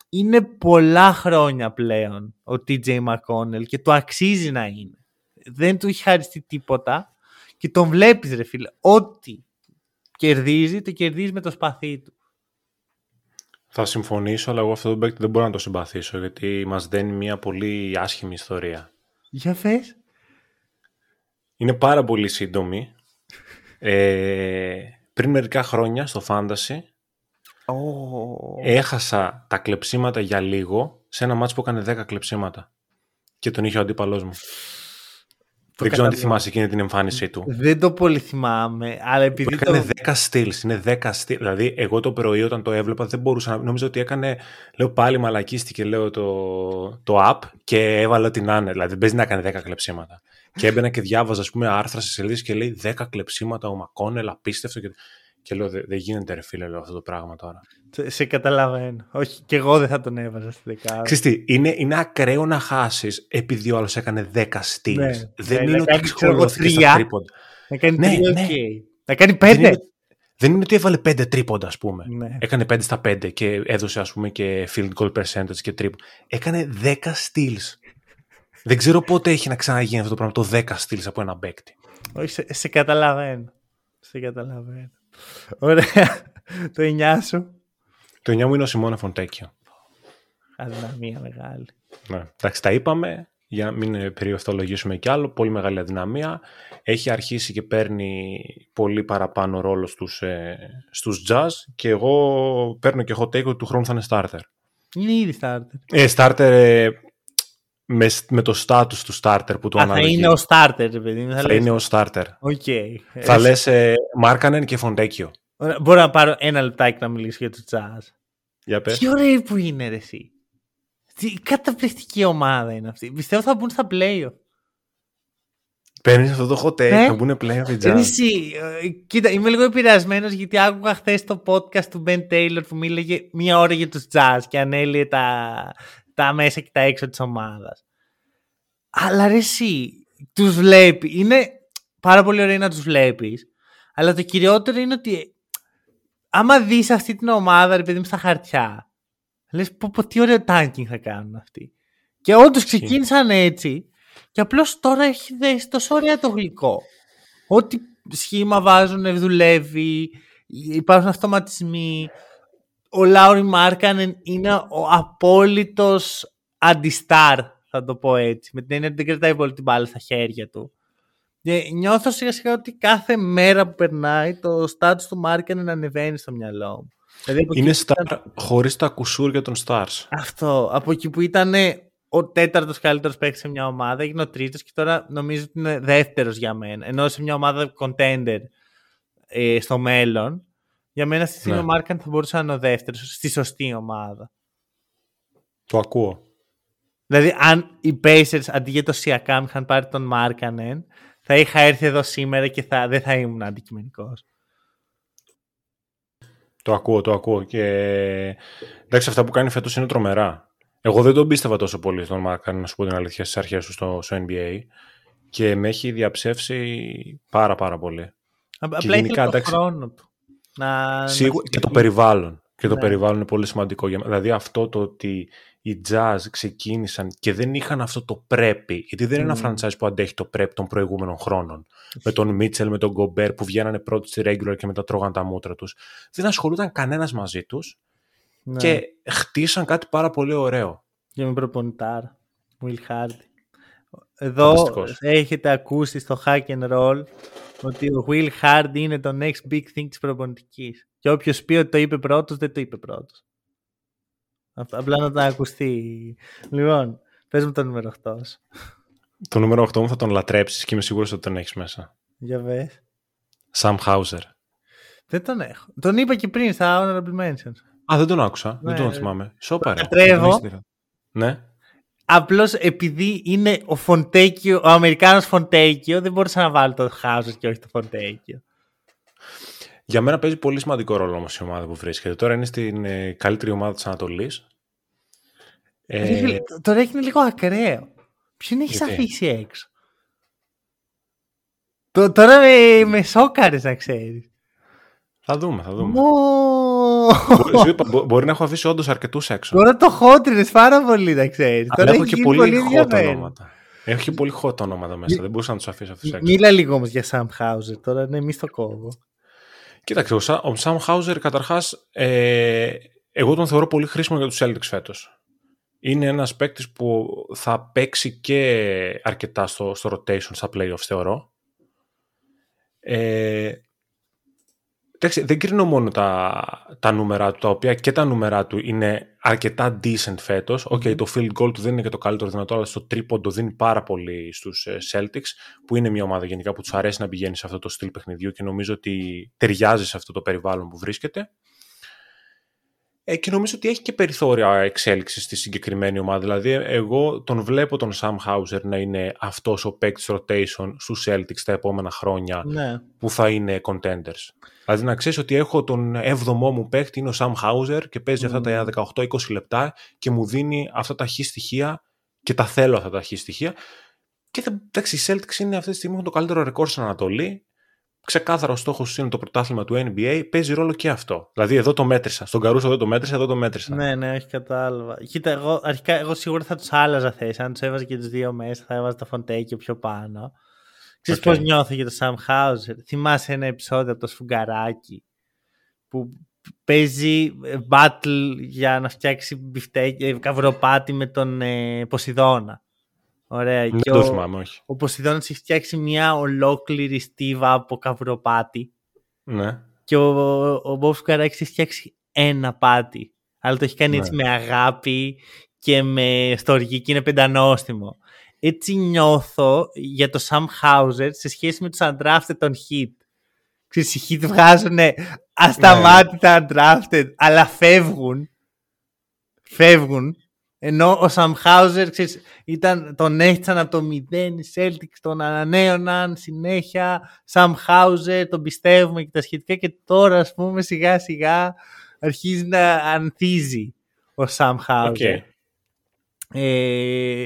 Είναι πολλά χρόνια πλέον ο TJ McConnell και το αξίζει να είναι. Δεν του έχει χαριστεί τίποτα και τον βλέπεις ρε φίλε. Ό,τι κερδίζει, το κερδίζει με το σπαθί του. Θα συμφωνήσω, αλλά εγώ αυτό το παίκτη δεν μπορώ να το συμπαθήσω, γιατί μας δένει μια πολύ άσχημη ιστορία. Για φες. Είναι πάρα πολύ σύντομη. Ε, πριν μερικά χρόνια στο Fantasy έχασα τα κλεψίματα για λίγο σε ένα μάτς που έκανε 10 κλεψίματα. Και τον είχε ο αντίπαλός μου. Δεν ξέρω αν τη καταλαβαίνω. θυμάσαι εκείνη την εμφάνισή του. Δεν το πολύ θυμάμαι, αλλά επειδή Έκανε το... 10 στυλς, είναι 10 στυλ. Δηλαδή, εγώ το πρωί όταν το έβλεπα δεν μπορούσα να. Νόμιζα ότι έκανε. Λέω πάλι μαλακίστηκε, λέω το, το app και έβαλα ό,τι να είναι. Δηλαδή, δεν παίζει να έκανε 10 κλεψίματα. και έμπαινα και διάβαζα, ας πούμε, άρθρα σε σελίδες και λέει 10 κλεψίματα ο Μακόνελ, απίστευτο. Και, και λέω, δεν δεν γίνεται, ρε φίλε, λέω αυτό το πράγμα τώρα. Σε, σε καταλαβαίνω. Όχι, και εγώ δεν θα τον έβαζα στη δεκάδα. Ξέρεις τι, είναι, είναι ακραίο να χάσεις επειδή ο άλλος έκανε 10 στυλ. Ναι, δεν ναι, είναι να ότι κάνει, ξέρω εγώ, εξχολώθηκε τρία. στα τρίποντα. Να κάνει Ναι, τρία, ναι. οκ. Να κάνει Δεν πέντε. είναι, δεν είναι ότι έβαλε 5 τρίποντα, ας πούμε. Ναι. Έκανε 5 στα 5 και έδωσε, ας πούμε, και field goal percentage και τρίποντα. Έκανε 10 steals. Δεν ξέρω πότε έχει να ξαναγίνει αυτό το πράγμα, το 10 steals από ένα παίκτη. Όχι, σε, σε καταλαβαίνω. Σε καταλαβαίνω. Ωραία. <laughs> το 9 σου. Το 9 μου είναι ο Σιμώνα Φοντέκιο. Αδυναμία μεγάλη. Ναι. Εντάξει, τα είπαμε, για να μην ε, περιευθολογήσουμε κι άλλο. Πολύ μεγάλη αδυναμία. Έχει αρχίσει και παίρνει πολύ παραπάνω ρόλο στους, ε, στους Jazz και εγώ παίρνω και hot take ότι του χρόνου θα είναι starter. Είναι ήδη starter. Ε, starter ε, με, με το status του starter που του Α, θα αναλογεί. είναι ο starter, ρε παιδί. μου, θα λες, είναι ο starter. Ok. Θα Ε, λες ε, Μάρκανεν και Φοντέκιο. Ωραία, Μπορώ να πάρω ένα λεπτάκι να μιλήσω για το Jazz. Για πες. Τι ωραίοι που είναι ρε εσύ. Τι καταπληκτική ομάδα είναι αυτή. Πιστεύω θα μπουν στα playoff. Παίρνεις αυτό το hot take, Ναι. θα μπουν πλέον οι Ρε Jazz. Εσύ, ε, κοίτα, είμαι λίγο επηρεασμένος γιατί άκουγα χθες το podcast του Ben Taylor που μίλαγε μία ώρα για τους jazz και ανέλυε τα, τα μέσα και τα έξω της ομάδας. Αλλά ρε εσύ, τους βλέπει. Είναι πάρα πολύ ωραίο να τους βλέπεις. Αλλά το κυριότερο είναι ότι άμα δεις αυτή την ομάδα, ρε παιδί μου, στα χαρτιά, λες πω, πω τι ωραίο tanking θα κάνουν αυτοί. Και όντως ξεκίνησαν έτσι και απλώς τώρα έχει δέσει τόσο ωραία το γλυκό. Ό,τι σχήμα βάζουν δουλεύει, υπάρχουν αυτοματισμοί. Ο Λάουρι Μάρκανεν είναι ο απόλυτος αντιστάρ, θα το πω έτσι. Με την έννοια ότι δεν κρατάει πολύ την μπάλα στα χέρια του. Και νιώθω σιγά σιγά ότι κάθε μέρα που περνάει το status του Μάρκανεν ανεβαίνει στο μυαλό μου. Δηλαδή, από Είναι εκεί που star χωρίς τα κουσούρια των stars. αυτό. Από εκεί που ήταν ο τέταρτος καλύτερος παίκτης σε μια ομάδα, έγινε ο τρίτος και τώρα νομίζω ότι είναι δεύτερος για μένα. Ενώ σε μια ομάδα contender ε, στο μέλλον, για μένα στη στιγμή Ναι. ο Μάρκαν θα μπορούσε να είναι ο δεύτερος στη σωστή ομάδα. Το ακούω. Δηλαδή, αν οι Pacers αντί για το Siakam είχαν πάρει τον Μάρκανεν, θα είχα έρθει εδώ σήμερα και θα, δεν θα ήμουν αντικειμενικός. Το ακούω, το ακούω. Και εντάξει, αυτά που κάνει φέτος είναι τρομερά. Εγώ δεν τον πίστευα τόσο πολύ στον Μάρκαν, να σου πω την αλήθεια, στις αρχές του στο, στο NBA. Και με έχει διαψεύσει πάρα πάρα πολύ. Απλά γενικά, ήθελε τον εντάξει, χρόνο του. Να, Σίγουρα να και το περιβάλλον. Και το Ναι. περιβάλλον είναι πολύ σημαντικό. για μένα. Δηλαδή αυτό το ότι οι jazz ξεκίνησαν και δεν είχαν αυτό το πρέπει. Γιατί δεν είναι ένα Μμμ. franchise που αντέχει το πρέπει των προηγούμενων χρόνων. Με τον Μίτσελ, με τον Γκομπέρ που βγαίνανε πρώτοι στη regular και μετά τρώγαν τα μούτρα τους. Δεν ασχολούταν κανένας μαζί τους ναι. και χτίσαν κάτι πάρα πολύ ωραίο. Και με προπονητάρα. Will Hardy. Εδώ έχετε ακούσει στο hack and roll ότι ο Will Hard είναι το next big thing της προπονητικής. Και όποιος πει ότι το είπε πρώτος, δεν το είπε πρώτος. Απλά να το ακουστεί. Λοιπόν, πες μου το νούμερο 8. Το νούμερο 8 μου θα τον λατρέψεις και είμαι σίγουρος ότι τον έχεις μέσα. Για πες. Sam Hauser. Δεν τον έχω. Τον είπα και πριν στα Honorable Mentions. Α, δεν τον άκουσα. Ναι. Δεν τον θυμάμαι. Σώπα ρε. Ναι. Απλώς επειδή είναι ο Φοντέκιο, ο Αμερικάνος Φοντέκιο, δεν μπορούσα να βάλω το Χάουζερ και όχι το Φοντέκιο. Για μένα παίζει πολύ σημαντικό ρόλο όμως η ομάδα που βρίσκεται. Τώρα είναι στην ε, καλύτερη ομάδα της Ανατολής. Ε... Τώρα είναι λίγο ακραίο. Ποιον έχεις αφήσει έξω; τώρα με, με σόκαρες να ξέρεις. Θα δούμε, θα δούμε. Μπορεί να έχω αφήσει όντως αρκετούς έξω. Τώρα το χότρινε πάρα πολύ, να ξέρεις. Τώρα έχω και πολύ, πολύ hot ονόματα. Έχω και πολύ hot ονόματα μέσα. Δεν μπορούσα να τους αφήσω αυτούς έξω. Μίλα λίγο όμως για Sam Hauser. Τώρα ναι, μη στο κόβω. Κοίταξε, ο Sam Hauser καταρχάς, ε, εγώ τον θεωρώ πολύ χρήσιμο για τους Celtics φέτος. Είναι ένας παίκτης που θα παίξει και αρκετά στο, στο rotation, στα playoffs θεωρώ. Ε, Εντάξει, δεν κρίνω μόνο τα, τα νούμερα του, τα οποία και τα νούμερα του είναι αρκετά decent φέτος. Ok, okay, το field goal του δεν είναι και το καλύτερο δυνατό, αλλά στο τρίποντο δίνει πάρα πολύ στους ε, Celtics, που είναι μια ομάδα γενικά που τους αρέσει να πηγαίνει σε αυτό το στυλ παιχνιδιού και νομίζω ότι ταιριάζει σε αυτό το περιβάλλον που βρίσκεται. Ε, και νομίζω ότι έχει και περιθώρια εξέλιξης στη συγκεκριμένη ομάδα. Δηλαδή, εγώ τον βλέπω τον Sam Hauser να είναι αυτός ο παίκτης rotation στους Celtics τα επόμενα χρόνια ναι. που θα είναι contenders. Δηλαδή, να ξέρεις ότι έχω τον 7ο μου παίκτη, είναι ο Sam Hauser και παίζει αυτά τα 18-20 λεπτά και μου δίνει αυτά τα χ στοιχεία και τα θέλω αυτά τα χ στοιχεία. Και θα, εντάξει, οι Celtics είναι αυτή τη στιγμή το καλύτερο ρεκόρ στην Ανατολή ξεκάθαρο στόχος είναι το πρωτάθλημα του NBA, παίζει ρόλο και αυτό. Δηλαδή, εδώ το μέτρησα. Στον Καρούσο δεν το μέτρησα, εδώ το μέτρησα. Ναι, ναι, όχι κατάλαβα. Κοίτα, εγώ, αρχικά, εγώ σίγουρα θα τους άλλαζα θέση. Αν τους έβαζα και τους δύο μέσα, θα έβαζα το Φοντέκιο πιο πάνω. Ξέρεις okay. πώς νιώθω για το Sam Hauser. Θυμάσαι ένα επεισόδιο από το Σφουγγαράκι που παίζει ε, battle για να φτιάξει μπιφτέκι, ε, καβουροπάτι με τον ε, Ποσειδώνα. Ωραία. Δεν και το θυμάμαι, όχι. Ο Ποσειδώνας έχει φτιάξει μια ολόκληρη στίβα από καυροπάτι. Ναι. Και ο, ο Μπομπ έχει φτιάξει ένα πάτη. Αλλά το έχει κάνει έτσι ναι. με αγάπη και με στοργή και είναι πεντανόστιμο. Έτσι νιώθω για το Sam Hauser σε σχέση με τους undrafted των Hit. Ξέρεις, οι Hit βγάζουν ασταμάτητα ναι. undrafted, αλλά φεύγουν. Φεύγουν ενώ ο Σαμ Χάουζερ ήταν, τον έχτισαν από το μηδέν, οι Celtics τον ανανέωναν συνέχεια. Σαμ Χάουζερ, τον πιστεύουμε και τα σχετικά και τώρα ας πούμε σιγά σιγά αρχίζει να ανθίζει ο Σαμ Χάουζερ. Okay. Ε,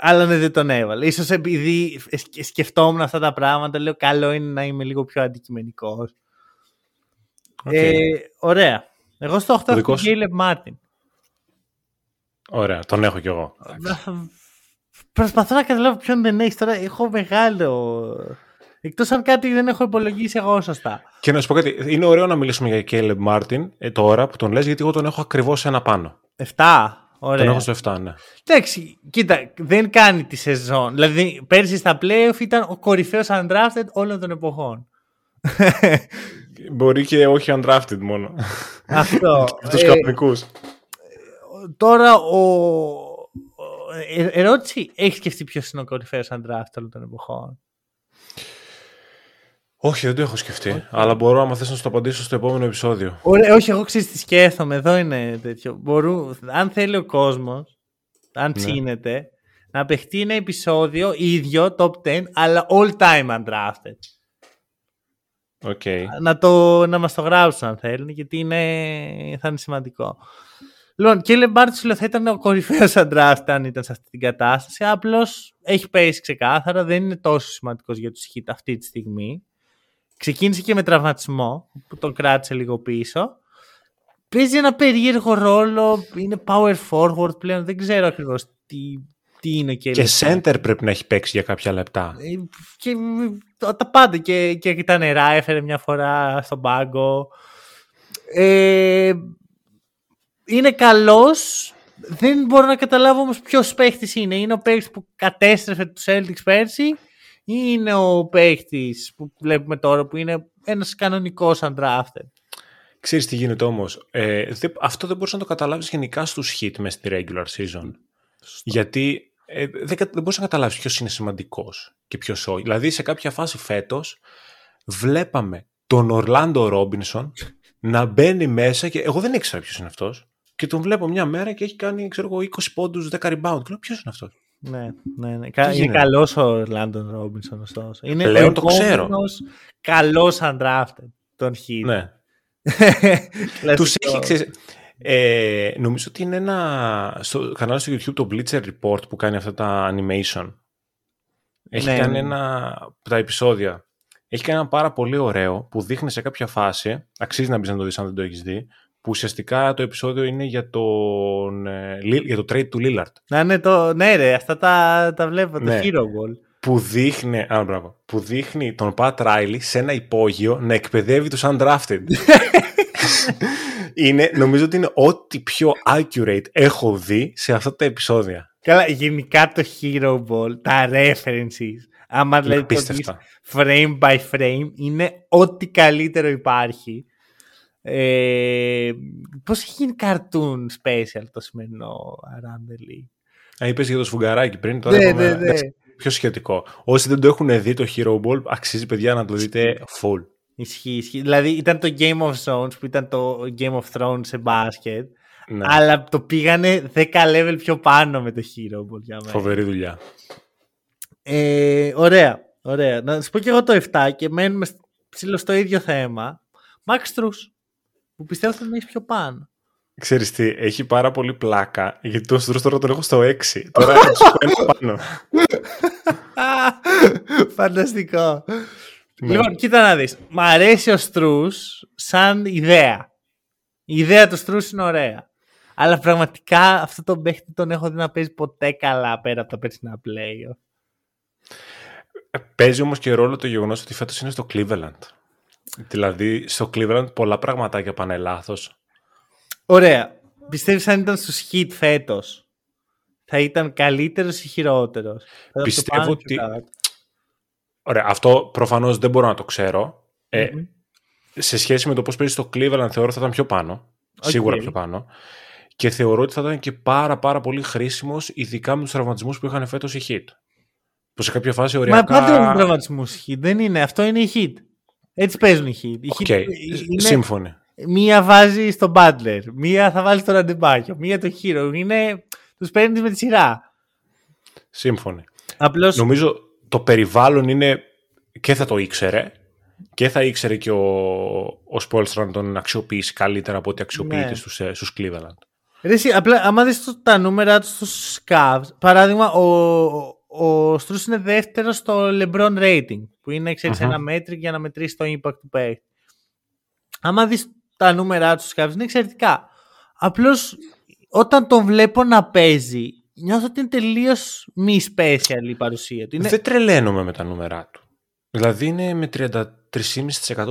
αλλά ναι, δεν τον έβαλε. Ίσως επειδή σκεφτόμουν αυτά τα πράγματα, λέω καλό είναι να είμαι λίγο πιο αντικειμενικός. Okay. Ε, ωραία. Εγώ στο 8 έχω τον Μάρτιν. Ωραία, τον έχω κι εγώ. Προσπαθώ να καταλάβω ποιον δεν έχεις τώρα. Έχω μεγάλο. Εκτός αν κάτι δεν έχω υπολογίσει εγώ σωστά. Και να σου πω κάτι, είναι ωραίο να μιλήσουμε για Caleb Μάρτιν ε, τώρα που τον λες γιατί εγώ τον έχω ακριβώς ένα πάνω. 7. Ωραία. Τον έχω στο 7, ναι. Εντάξει, κοίτα, δεν κάνει τη σεζόν. Δηλαδή, πέρσι στα playoff ήταν ο κορυφαίος undrafted όλων των εποχών. Μπορεί και όχι undrafted μόνο. Αυτό. <laughs> Τους ε, κανονικού τώρα ο... Ε, ερώτηση, έχεις σκεφτεί ποιος είναι ο κορυφαίος αντράφτη όλων των εποχών; Όχι, δεν το έχω σκεφτεί. Αλλά μπορώ, άμα θες να σου το απαντήσω στο επόμενο επεισόδιο. Ωραία, όχι, εγώ ξέρω τι σκέφτομαι. Εδώ είναι τέτοιο. Μπορού, αν θέλει ο κόσμος, αν ναι. ψήνεται, να παιχτεί ένα επεισόδιο ίδιο, top 10, αλλά all time undrafted. Okay. Να, το, να μας το γράψουν αν θέλουν, γιατί είναι, θα είναι σημαντικό. Λοιπόν, και Λεμπάρτ σου λέω θα ήταν ο κορυφαίος αντράστα αν ήταν σε αυτή την κατάσταση. Απλώς έχει πέσει ξεκάθαρα, δεν είναι τόσο σημαντικός για τους Χιτ αυτή τη στιγμή. Ξεκίνησε και με τραυματισμό που τον κράτησε λίγο πίσω. Παίζει ένα περίεργο ρόλο, είναι power forward πλέον, δεν ξέρω ακριβώς τι, τι είναι και. Και center πρέπει να έχει παίξει για κάποια λεπτά. Ε, και τα πάντα. Και, και τα νερά έφερε μια φορά στον πάγκο. Ε, είναι καλός, Δεν μπορώ να καταλάβω όμως ποιος παίχτης είναι. Είναι ο παίχτης που κατέστρεφε τους Celtics πέρσι ή είναι ο παίχτης που βλέπουμε τώρα που είναι ένας κανονικός undrafted; Ξέρεις τι γίνεται όμως. Ε, δε, αυτό δεν μπορείς να το καταλάβεις γενικά στους hit μέσα στη regular season. Γιατί ε, δεν, δεν μπορείς να καταλάβεις ποιος είναι σημαντικός και ποιος όχι. Δηλαδή σε κάποια φάση φέτος βλέπαμε τον Ορλάντο Ρόμπινσον να μπαίνει μέσα και εγώ δεν ήξερα ποιος είναι αυτός. Και τον βλέπω μια μέρα και έχει κάνει ξέρω εγώ, 20 πόντους, 10 rebound. Και λέω ποιος είναι αυτός; Ναι, ναι, ναι. Κα- είναι καλός ο Ορλάντο Ρόμπινσον, ωστόσο. Είναι Πλέον ο το ξέρω. επόμενος καλός undrafted των Heat. Ναι. <laughs> Κλασικό. Τους έχει, ξέρεις, ε, νομίζω ότι είναι ένα στο κανάλι στο YouTube το Bleacher Report που κάνει αυτά τα animation. Έχει Ναι, κάνει ναι. ένα από τα επεισόδια. Έχει κάνει ένα πάρα πολύ ωραίο που δείχνει σε κάποια φάση, αξίζει να μπεις να το δεις αν δεν το έχεις δει, που ουσιαστικά το επεισόδιο είναι για, τον, ε, Lil- για το trade του Lillard. Να ναι, το, ναι ρε, αυτά τα, τα βλέπω, Ναι. το Hero Ball. Που δείχνει, α, μπράβο, που δείχνει τον Pat Riley σε ένα υπόγειο να εκπαιδεύει τους undrafted. <laughs> είναι, νομίζω ότι είναι ό,τι πιο accurate έχω δει σε αυτά τα επεισόδια. Καλά, γενικά το Hero Ball, τα references, άμα Είναι δηλαδή το δεις απίστευτα. frame by frame, είναι ό,τι καλύτερο υπάρχει. Ε, πώς έχει γίνει cartoon special το σημερινό Around the League; Α, είπες για το σφουγγαράκι πριν, τώρα Ναι, είπαμε, ναι, ναι. εντάξει, πιο σχετικό. Όσοι δεν το έχουν δει το Hero Ball, αξίζει παιδιά να το δείτε full. Ισχύει, ισχύει. Δηλαδή ήταν το Game of Zones που ήταν το Game of Thrones σε μπάσκετ, Ναι, αλλά το πήγανε 10 level πιο πάνω με το Hero Ball για μένα. φοβερή δουλειά. Ε, ωραία, ωραία. Να σου πω και εγώ το 7 και μένουμε σ- ψηλό στο ίδιο θέμα. Max Truss, που πιστεύω θα τον έχει πιο πάνω. Ξέρεις τι, έχει πάρα πολύ πλάκα, γιατί τον Στρούς τώρα τον έχω στο 6. Τώρα θα σου πω ένα πάνω. <laughs> Φανταστικό. Ναι. Λοιπόν, κοίτα να δεις. Μ' αρέσει ο Στρούς σαν ιδέα. Η ιδέα του Στρούς είναι ωραία. Αλλά πραγματικά αυτό το παίχτη τον έχω δει να παίζει ποτέ καλά πέρα από τα περσινά play. Παίζει όμως και ρόλο το γεγονός ότι φέτος είναι στο Cleveland. Δηλαδή, στο Cleveland πολλά πραγματάκια πάνε λάθος. Ωραία. Πιστεύεις αν ήταν στους hit φέτος θα ήταν καλύτερος ή χειρότερος; Θα ήταν πιο Πιστεύω πάνω ή πιο ότι- κάτω. Ωραία, αυτό προφανώς δεν μπορώ να το ξέρω. Ε, Μμμ. σε σχέση με το πώς παίζει στο Cleveland θεωρώ θα ήταν πιο πάνω. Οκ. Σίγουρα πιο πάνω. Και θεωρώ ότι θα ήταν και πάρα πάρα πολύ χρήσιμος ειδικά με τους τραυματισμούς που είχαν φέτος οι Heat. Που σε κάποια φάση Μα οριακά... πάντα έχουν τραυματισμούς Heat. Δεν είναι. Αυτό είναι οι Heat. Έτσι παίζουν οι Heat. Οι Ok, Heat είναι- σύμφωνοι. Μία βάζει στον Butler, μία θα βάλει στον Αντεμπάγιο, μία το Hero. Είναι... Τους παίρνεις με τη σειρά. Σύμφωνοι. Απλώς Νομίζω το περιβάλλον είναι και θα το ήξερε και θα ήξερε και ο, ο Σπόλστρα να τον αξιοποιήσει καλύτερα από ό,τι αξιοποιείται Ναι. στους, ε, στους Cleveland. Ρε, εσύ, απλά, άμα δεις το- τα νούμερα τους στους Cavs, παράδειγμα, ο, ο, ο Στρούς είναι δεύτερος στο LeBron rating, που είναι, ξέρεις, Μμμ. ένα μέτρη για να μετρήσεις το impact του παίχτη. Άμα δεις τα νούμερα τους στους Cavs, είναι εξαιρετικά. Απλώς, όταν τον βλέπω να παίζει, νιώθω ότι είναι τελείως μη special η παρουσία του. Είναι... Δεν τρελαίνομαι με τα νούμερά του. Δηλαδή είναι με 33,5%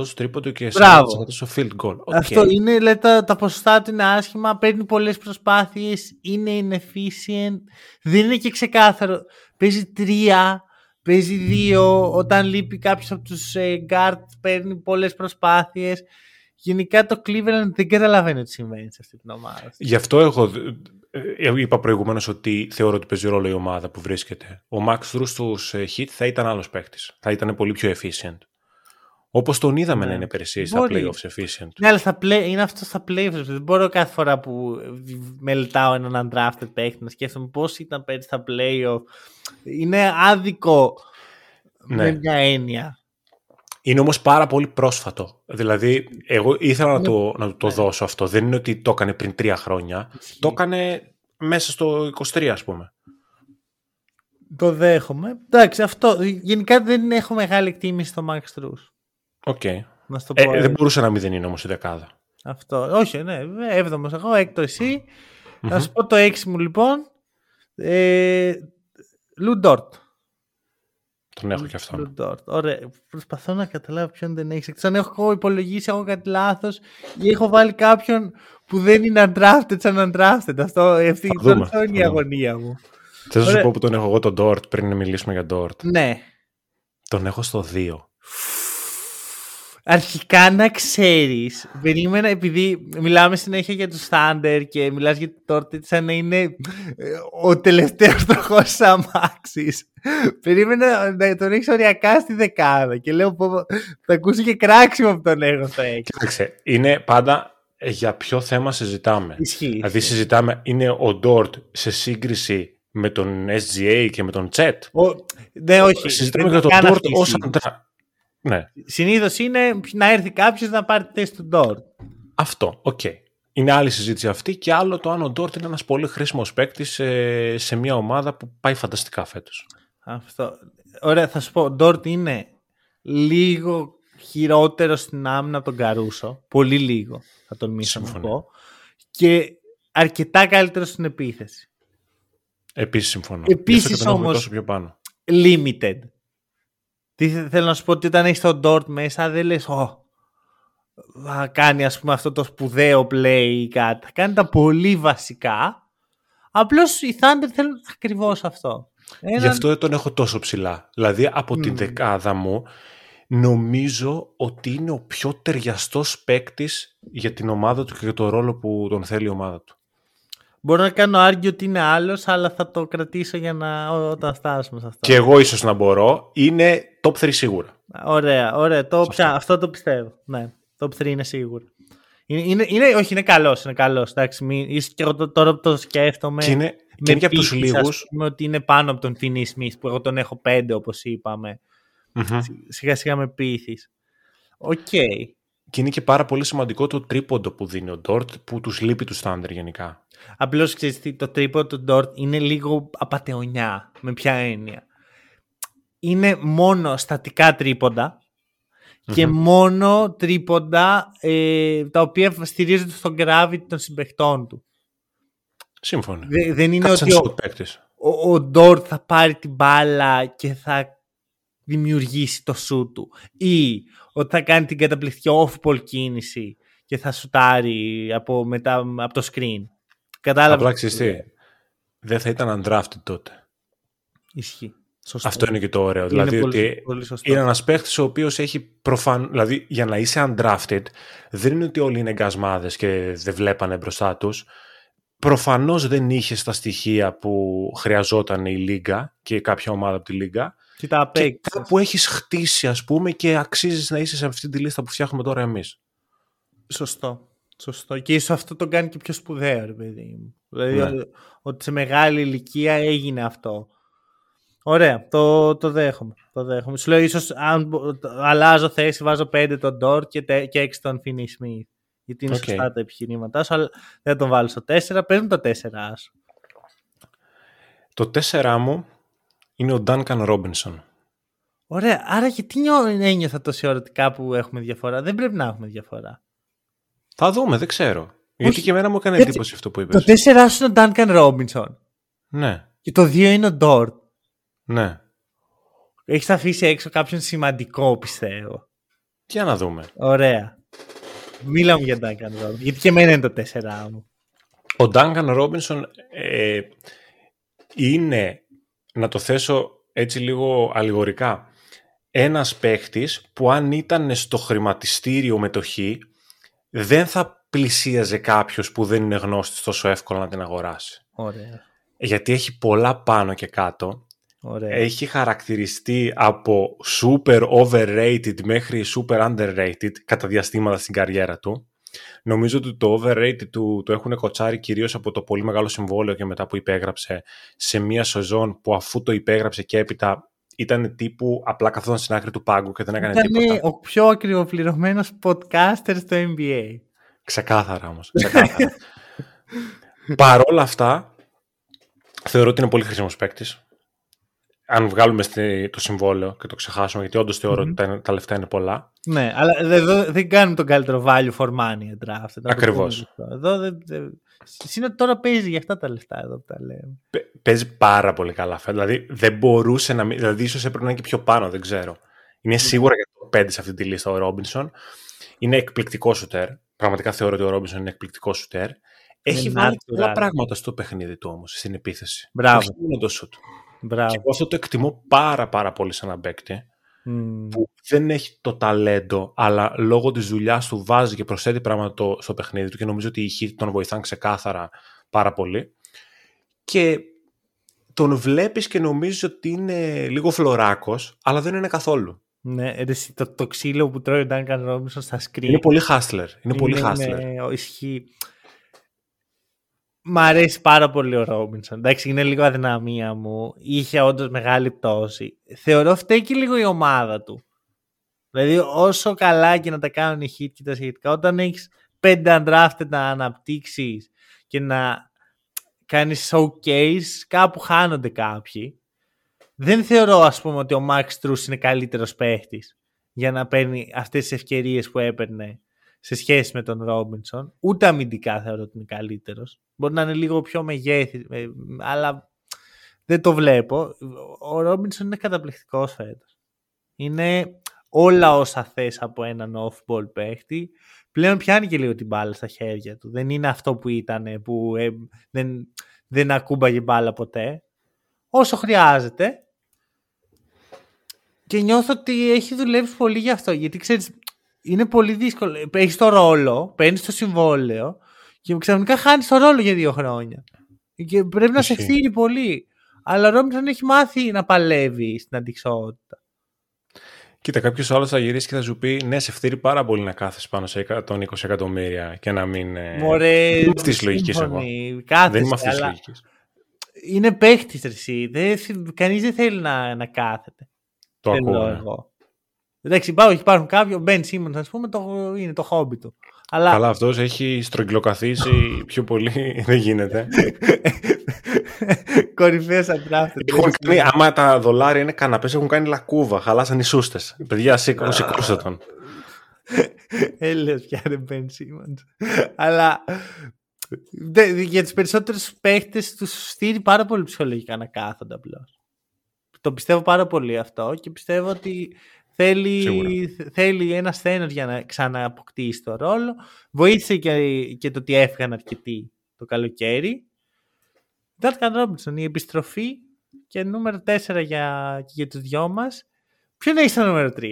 στο τρίποντο και 40% Μπράβο. στο field goal. Ok. Αυτό είναι, λέει, τα, τα ποσοστά του είναι άσχημα, παίρνει πολλές προσπάθειες, είναι inefficient, δεν είναι και ξεκάθαρο. Παίζει τρία, παίζει δύο, όταν λείπει κάποιος από τους ε, guard παίρνει πολλές προσπάθειες. Γενικά το Cleveland δεν καταλαβαίνει τι συμβαίνει σε αυτή την ομάδα. Γι' αυτό εγώ ε, ε, είπα προηγουμένως ότι θεωρώ ότι παίζει ρόλο η ομάδα που βρίσκεται. Ο Max Drew στους ε, Heat θα ήταν άλλος παίχτης. Θα ήταν πολύ πιο efficient. Όπως τον είδαμε Ναι. να είναι πέρυσι στα Μπορεί. playoffs efficient. Ναι, αλλά στα play, είναι αυτό στα playoffs. Δεν μπορώ κάθε φορά που μελετάω έναν undrafted παίχτη να σκέφτομαι πώς ήταν πέρυσι στα playoff. Είναι άδικο Ναι. με μια έννοια. Είναι όμως πάρα πολύ πρόσφατο. Δηλαδή, εγώ ήθελα να Είναι- το, να του το ναι. δώσω αυτό. Δεν είναι ότι το έκανε πριν τρία χρόνια. Ισχύει. Το έκανε μέσα στο 23, ας πούμε. Το δέχομαι. Εντάξει, αυτό. Γενικά δεν έχω μεγάλη εκτίμηση στο Max Strus. Ok. Να σου το πω. Ε, έτσι. δεν μπορούσε να μην δεν είναι όμως η δεκάδα. Αυτό. Όχι, ναι. Έβδομος εγώ, έκτο εσύ. Να σου πω το έξι μου λοιπόν. Ε, Λου Ντόρτ. τον έχω και αυτόν. Dort. Ωραία. Προσπαθώ να καταλάβω ποιον δεν έχεις. Εκτός αν έχω υπολογίσει έχω κάτι λάθος ή έχω βάλει κάποιον που δεν είναι undrafted σαν undrafted. Αυτό, αυτή δούμε, αυτό είναι η θα δούμε. αγωνία μου. Θες να σου Ωραία. πω που τον έχω εγώ τον Dort πριν να μιλήσουμε για Dort. Ναι. Τον έχω στο 2. Αρχικά να ξέρεις, περίμενα επειδή μιλάμε συνέχεια για τους Thunder και μιλάς για το Dort σαν να είναι ε, ο τελευταίος τροχός της αμάξης. Περίμενα να τον έχεις οριακά στη δεκάδα και λέω πω, πω, θα ακούσει και κράξιμο που τον έχω στο 6. Κοίταξε, είναι πάντα ε, για ποιο θέμα συζητάμε. Ισχύει. Δηλαδή συζητάμε, είναι ο Dort σε σύγκριση με τον SGA και με τον Chet. Ο- Ναι, όχι. Συζητάμε δεν για τον καν Dort αυτή η ως συζήτηση. undrafted. Ναι, Συνήθως είναι να έρθει κάποιος να πάρει τη θέση του Dort. αυτό, οκ. Είναι άλλη συζήτηση αυτή και άλλο το αν ο Dort είναι ένας πολύ χρήσιμος παίκτης σε, σε μια ομάδα που πάει φανταστικά φέτος. Αυτό. Ωραία, θα σου πω. Ο Dort είναι λίγο χειρότερο στην άμυνα από τον Καρούσο. Πολύ λίγο, θα τον μίσω να Συμφωνώ. πω. Και αρκετά καλύτερος στην επίθεση. Επίσης συμφωνώ. Επίσης Γι' αυτό Τι θε- θέλω να σου πω ότι όταν έχεις τον Dort μέσα δεν λες «Ω, θα κάνει ας πούμε αυτό το σπουδαίο play ή κάτι. Θα κάνει τα πολύ βασικά. Απλώς οι Thunder θέλουν ακριβώς αυτό. Γι' Έναν- αυτό δεν τον έχω τόσο ψηλά. Δηλαδή από την Μμμ. δεκάδα μου νομίζω ότι είναι ο πιο ταιριαστός παίκτης για την ομάδα του και για το ρόλο που τον θέλει η ομάδα του. Μπορώ να κάνω άργιο ότι είναι άλλος, αλλά θα το κρατήσω για να ό- όταν φτάσουμε σε αυτό. Και εγώ ίσως να μπορώ. Είναι top 3 σίγουρα. Ωραία, ωραία. Το, Σε πια, αυτό. αυτό το πιστεύω. Ναι, top 3 είναι σίγουρο. Είναι, είναι, είναι, όχι, είναι καλός. Είναι καλός. Εντάξει, μην, ίσως και εγώ το- τώρα που το σκέφτομαι. και είναι, και είναι και από τους πείθεις, ας λίγους. πούμε, ότι είναι πάνω από τον Finney Smith που εγώ τον έχω πέντε όπως είπαμε. Μμμ. Σιγά σιγά με πείθεις. Οκ. Και είναι και πάρα πολύ σημαντικό το τρίποντο που δίνει ο Dort που τους λείπει τους Thunder γενικά. Απλώς ξέρεις τι, το τρίποντο του Dort είναι λίγο απατεωνιά. Με ποια έννοια. Είναι μόνο στατικά τρίποντα και μόνο τρίποντα ε, τα οποία στηρίζονται στον gravity των συμπεχτών του. Σύμφωνα. Δε- δεν είναι Κάτι σαν ότι ο, shoot παίκτης. ο, ο Dort θα πάρει την μπάλα και θα δημιουργήσει το σου του ή ότι θα κάνει την καταπληκτική off-ball κίνηση και θα σουτάρει από, μετά, από το screen. Κατάλαβες. Απλά ξέρεις τι, δεν θα ήταν undrafted τότε. Ισχύει. Σωστό. Αυτό είναι και το ωραίο. Είναι δηλαδή πολύ- ότι πολύ σωστό. είναι ένας παίχτης ο οποίος έχει προφαν... Δηλαδή για να είσαι undrafted δεν είναι ότι όλοι είναι εγκασμάδες και δεν βλέπανε μπροστά τους. Προφανώς δεν είχες τα στοιχεία που χρειαζόταν η Λίγκα και κάποια ομάδα από τη Λίγκα Και τα και απέκτησες. κάπου έχεις χτίσει ας πούμε και αξίζεις να είσαι σε αυτή τη λίστα που φτιάχνουμε τώρα εμείς. Σωστό. Σωστό. Και ίσως αυτό το κάνει και πιο σπουδαίο, ρε παιδί μου. Δηλαδή, Ναι. ο- ότι σε μεγάλη ηλικία έγινε αυτό. Ωραία, το, το δέχομαι. Το δέχομαι. Σου λέω, ίσως αν μπο- το- αλλάζω θέση, βάζω 5 τον Ντόρ και, τε- και 6 τον Finney Smith. Γιατί είναι Οκ. σωστά τα επιχειρήματά σου, αλλά δεν θα τον βάλω στο 4. Παίρνει το 4 σου. Το 4 μου είναι ο Duncan Robinson. Ωραία, άρα γιατί νιώ, ένιωθα τόση ώρα ότι κάπου έχουμε διαφορά; Δεν πρέπει να έχουμε διαφορά. Θα δούμε, δεν ξέρω. Γιατί Όχι, και εμένα μου έκανε γιατί εντύπωση αυτό που Το είπες. 4 σου είναι ο Duncan Robinson. Ναι, Και το 2 είναι ο Dort. ναι. Έχεις αφήσει έξω κάποιον σημαντικό, πιστεύω. Για να δούμε. Ωραία. Μίλα μου για Duncan Robinson. Γιατί και εμένα είναι το 4 μου. Ο Duncan Robinson ε, είναι, να το θέσω έτσι λίγο αλληγορικά, ένας παίχτης που αν ήταν στο χρηματιστήριο μετοχή δεν θα πλησίαζε κάποιος που δεν είναι γνώστης τόσο εύκολα να την αγοράσει. Ωραία. Γιατί έχει πολλά πάνω και κάτω. Ωραία. Έχει χαρακτηριστεί από super overrated μέχρι super underrated κατά διαστήματα στην καριέρα του. Νομίζω ότι το overrated του το έχουν κοτσάρει κυρίως από το πολύ μεγάλο συμβόλαιο και μετά που υπέγραψε σε μία σεζόν που αφού το υπέγραψε και έπειτα ήταν τύπου απλά καθόταν στην άκρη του πάγκου και δεν έκανε Ήταν τίποτα. ο πιο ακριβοπληρωμένος podcaster στο NBA. Ξεκάθαρα όμως. Ξεκάθαρα. <laughs> Παρόλα αυτά, θεωρώ ότι είναι πολύ χρήσιμος παίκτης. Αν βγάλουμε στη- το συμβόλαιο και το ξεχάσουμε, γιατί όντως θεωρώ ότι τα, τα λεφτά είναι πολλά. Ναι, αλλά εδώ δεν κάνουμε τον καλύτερο value for money draft. να το Ακριβώς. πούμε αυτό. Εδώ δεν. δεν- Συν ότι τώρα παίζει για αυτά τα λεφτά εδώ που τα λέμε. Παι- παίζει πάρα πολύ καλά φέτο. Δηλαδή δεν μπορούσε να μην. Δηλαδή ίσως έπρεπε να είναι και πιο πάνω, δεν ξέρω. Είναι σίγουρα για το 5 σε αυτή τη λίστα ο Ρόμπινσον. Είναι εκπληκτικό σουτέρ. Πραγματικά θεωρώ ότι ο Ρόμπινσον είναι εκπληκτικό σουτέρ. Έχει βάλει πολλά πράγματα στο παιχνίδι του όμως, στην επίθεση. Μπράβο. Όχι μόνο το σουτ. Μπράβο. Και εγώ αυτό το εκτιμώ πάρα πάρα πολύ σαν ένα παίκτη Μμμ. που δεν έχει το ταλέντο, αλλά λόγω της δουλειάς του βάζει και προσθέτει πράγματα το- στο παιχνίδι του και νομίζω ότι οι Heat τον βοηθάνε ξεκάθαρα πάρα πολύ. Και τον βλέπεις και νομίζεις ότι είναι λίγο φλωράκος, αλλά δεν είναι καθόλου. Ναι, ρε, εσύ, το, το ξύλο που τρώει ο Duncan Robinson στα screen. Είναι πολύ hustler. Είναι, πολύ hustler. Είναι, ο- ισχύει. Μ' αρέσει πάρα πολύ ο Ρόμπινσον. Εντάξει, είναι λίγο αδυναμία μου. Είχε όντως μεγάλη πτώση. Θεωρώ φταίει και λίγο η ομάδα του. Δηλαδή, όσο καλά και να τα κάνουν οι hit και τα σχετικά, όταν έχεις πέντε undrafted να αναπτύξεις και να κάνεις showcase, κάπου χάνονται κάποιοι. Δεν θεωρώ, ας πούμε, ότι ο Max Truss είναι καλύτερος παίχτης για να παίρνει αυτές τις ευκαιρίες που έπαιρνε σε σχέση με τον Ρόμπινσον. Ούτε αμυντικά θεωρώ ότι είναι καλύτερος. Μπορεί να είναι λίγο πιο μεγέθη, ε, αλλά δεν το βλέπω. Ο Ρόμπινσον είναι καταπληκτικός φέτος. Είναι όλα όσα θες από έναν off-ball παίχτη. Πλέον πιάνει και λίγο την μπάλα στα χέρια του. Δεν είναι αυτό που ήταν, που ε, δεν, δεν ακούμπαγε μπάλα ποτέ. Όσο χρειάζεται. Και νιώθω ότι έχει δουλέψει πολύ γι' αυτό. Γιατί ξέρεις, είναι πολύ δύσκολο. Έχεις το ρόλο, παίρνεις το συμβόλαιο και ξαφνικά χάνεις το ρόλο για δύο χρόνια. Και πρέπει να σε Ισχύει. ευθύνει πολύ. Αλλά ο Ρόμπινσον έχει μάθει να παλεύει στην αντικσότητα. Κοίτα, κάποιος άλλος θα γυρίσει και θα σου πει: Ναι, σε φτύρει πάρα πολύ να κάθεσαι πάνω σε 120 εκατομμύρια και να μην. ε, Μωρέ, δεν είμαι αυτής της λογικής εγώ. σύμφωνοι, κάθεσαι, Δεν είμαι αυτής της αλλά λογικής. Είναι παίχτη εσύ. Δεν, κανείς δεν θέλει να, να κάθεται. Το Θέλω ακούω. ναι. εγώ. Εντάξει, υπάρχουν, υπάρχουν κάποιοι, ο Μπεν Σίμονς, ας πούμε, το, είναι το χόμπι του. Αλλά Καλά, αυτός έχει στρογγυλοκαθίσει πιο πολύ. <laughs> δεν γίνεται. <laughs> κορυφαίο αντράφτε. Έχουν κάνει, άμα τα δολάρια είναι καναπές, έχουν κάνει λακκούβα. Χαλάσαν οι σούστες. Παιδιά, σήκω- σηκώστε τον. Έλεος πια ρε Μπεν Σίμονς. Αλλά δε- για τους περισσότερους παίχτες τους στείλει πάρα πολύ ψυχολογικά να κάθονται απλώς. Το πιστεύω πάρα πολύ αυτό και πιστεύω ότι θέλει, Σίγουρα. θέλει ένα σθένος για να ξανααποκτήσει το ρόλο. Βοήθησε και, και το ότι έφυγαν αρκετοί το καλοκαίρι. Duncan Robinson, η επιστροφή και νούμερο 4 για, και για τους δυο μας. Ποιον έχει το νούμερο 3?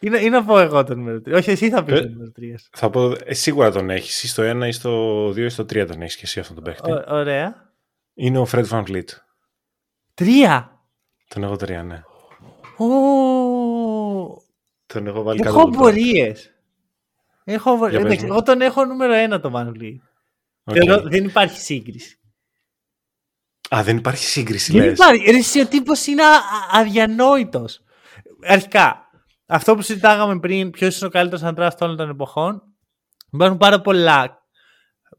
Ή, ή να πω εγώ το νούμερο 3. Όχι, εσύ θα πεις Ε, το νούμερο 3. Θα πω, ε, σίγουρα τον έχεις. Ή στο 1 ή στο 2 ή στο 3 τον έχεις και εσύ αυτόν τον παίχτη. Ω- ωραία. Είναι ο Fred Van Vliet. Τρία. Τον έχω 3, ναι. Ω, Τον έχω βάλει κάτω Έχω από τον Brown. απορίες. Έχω απορίες. Για πες Εντάξει, μου. εγώ τον έχω νούμερο ένα το Van Vliet. Οκ. Θεωρώ- Δεν υπάρχει σύγκριση. Α, δεν υπάρχει σύγκριση, Δεν λες. υπάρχει. Ρε, εσύ, ο τύπος είναι α- αδιανόητος. Αρχικά, αυτό που συζητάγαμε πριν, ποιος είναι ο καλύτερος undrafted όλων των εποχών, υπάρχουν πάρα πολλά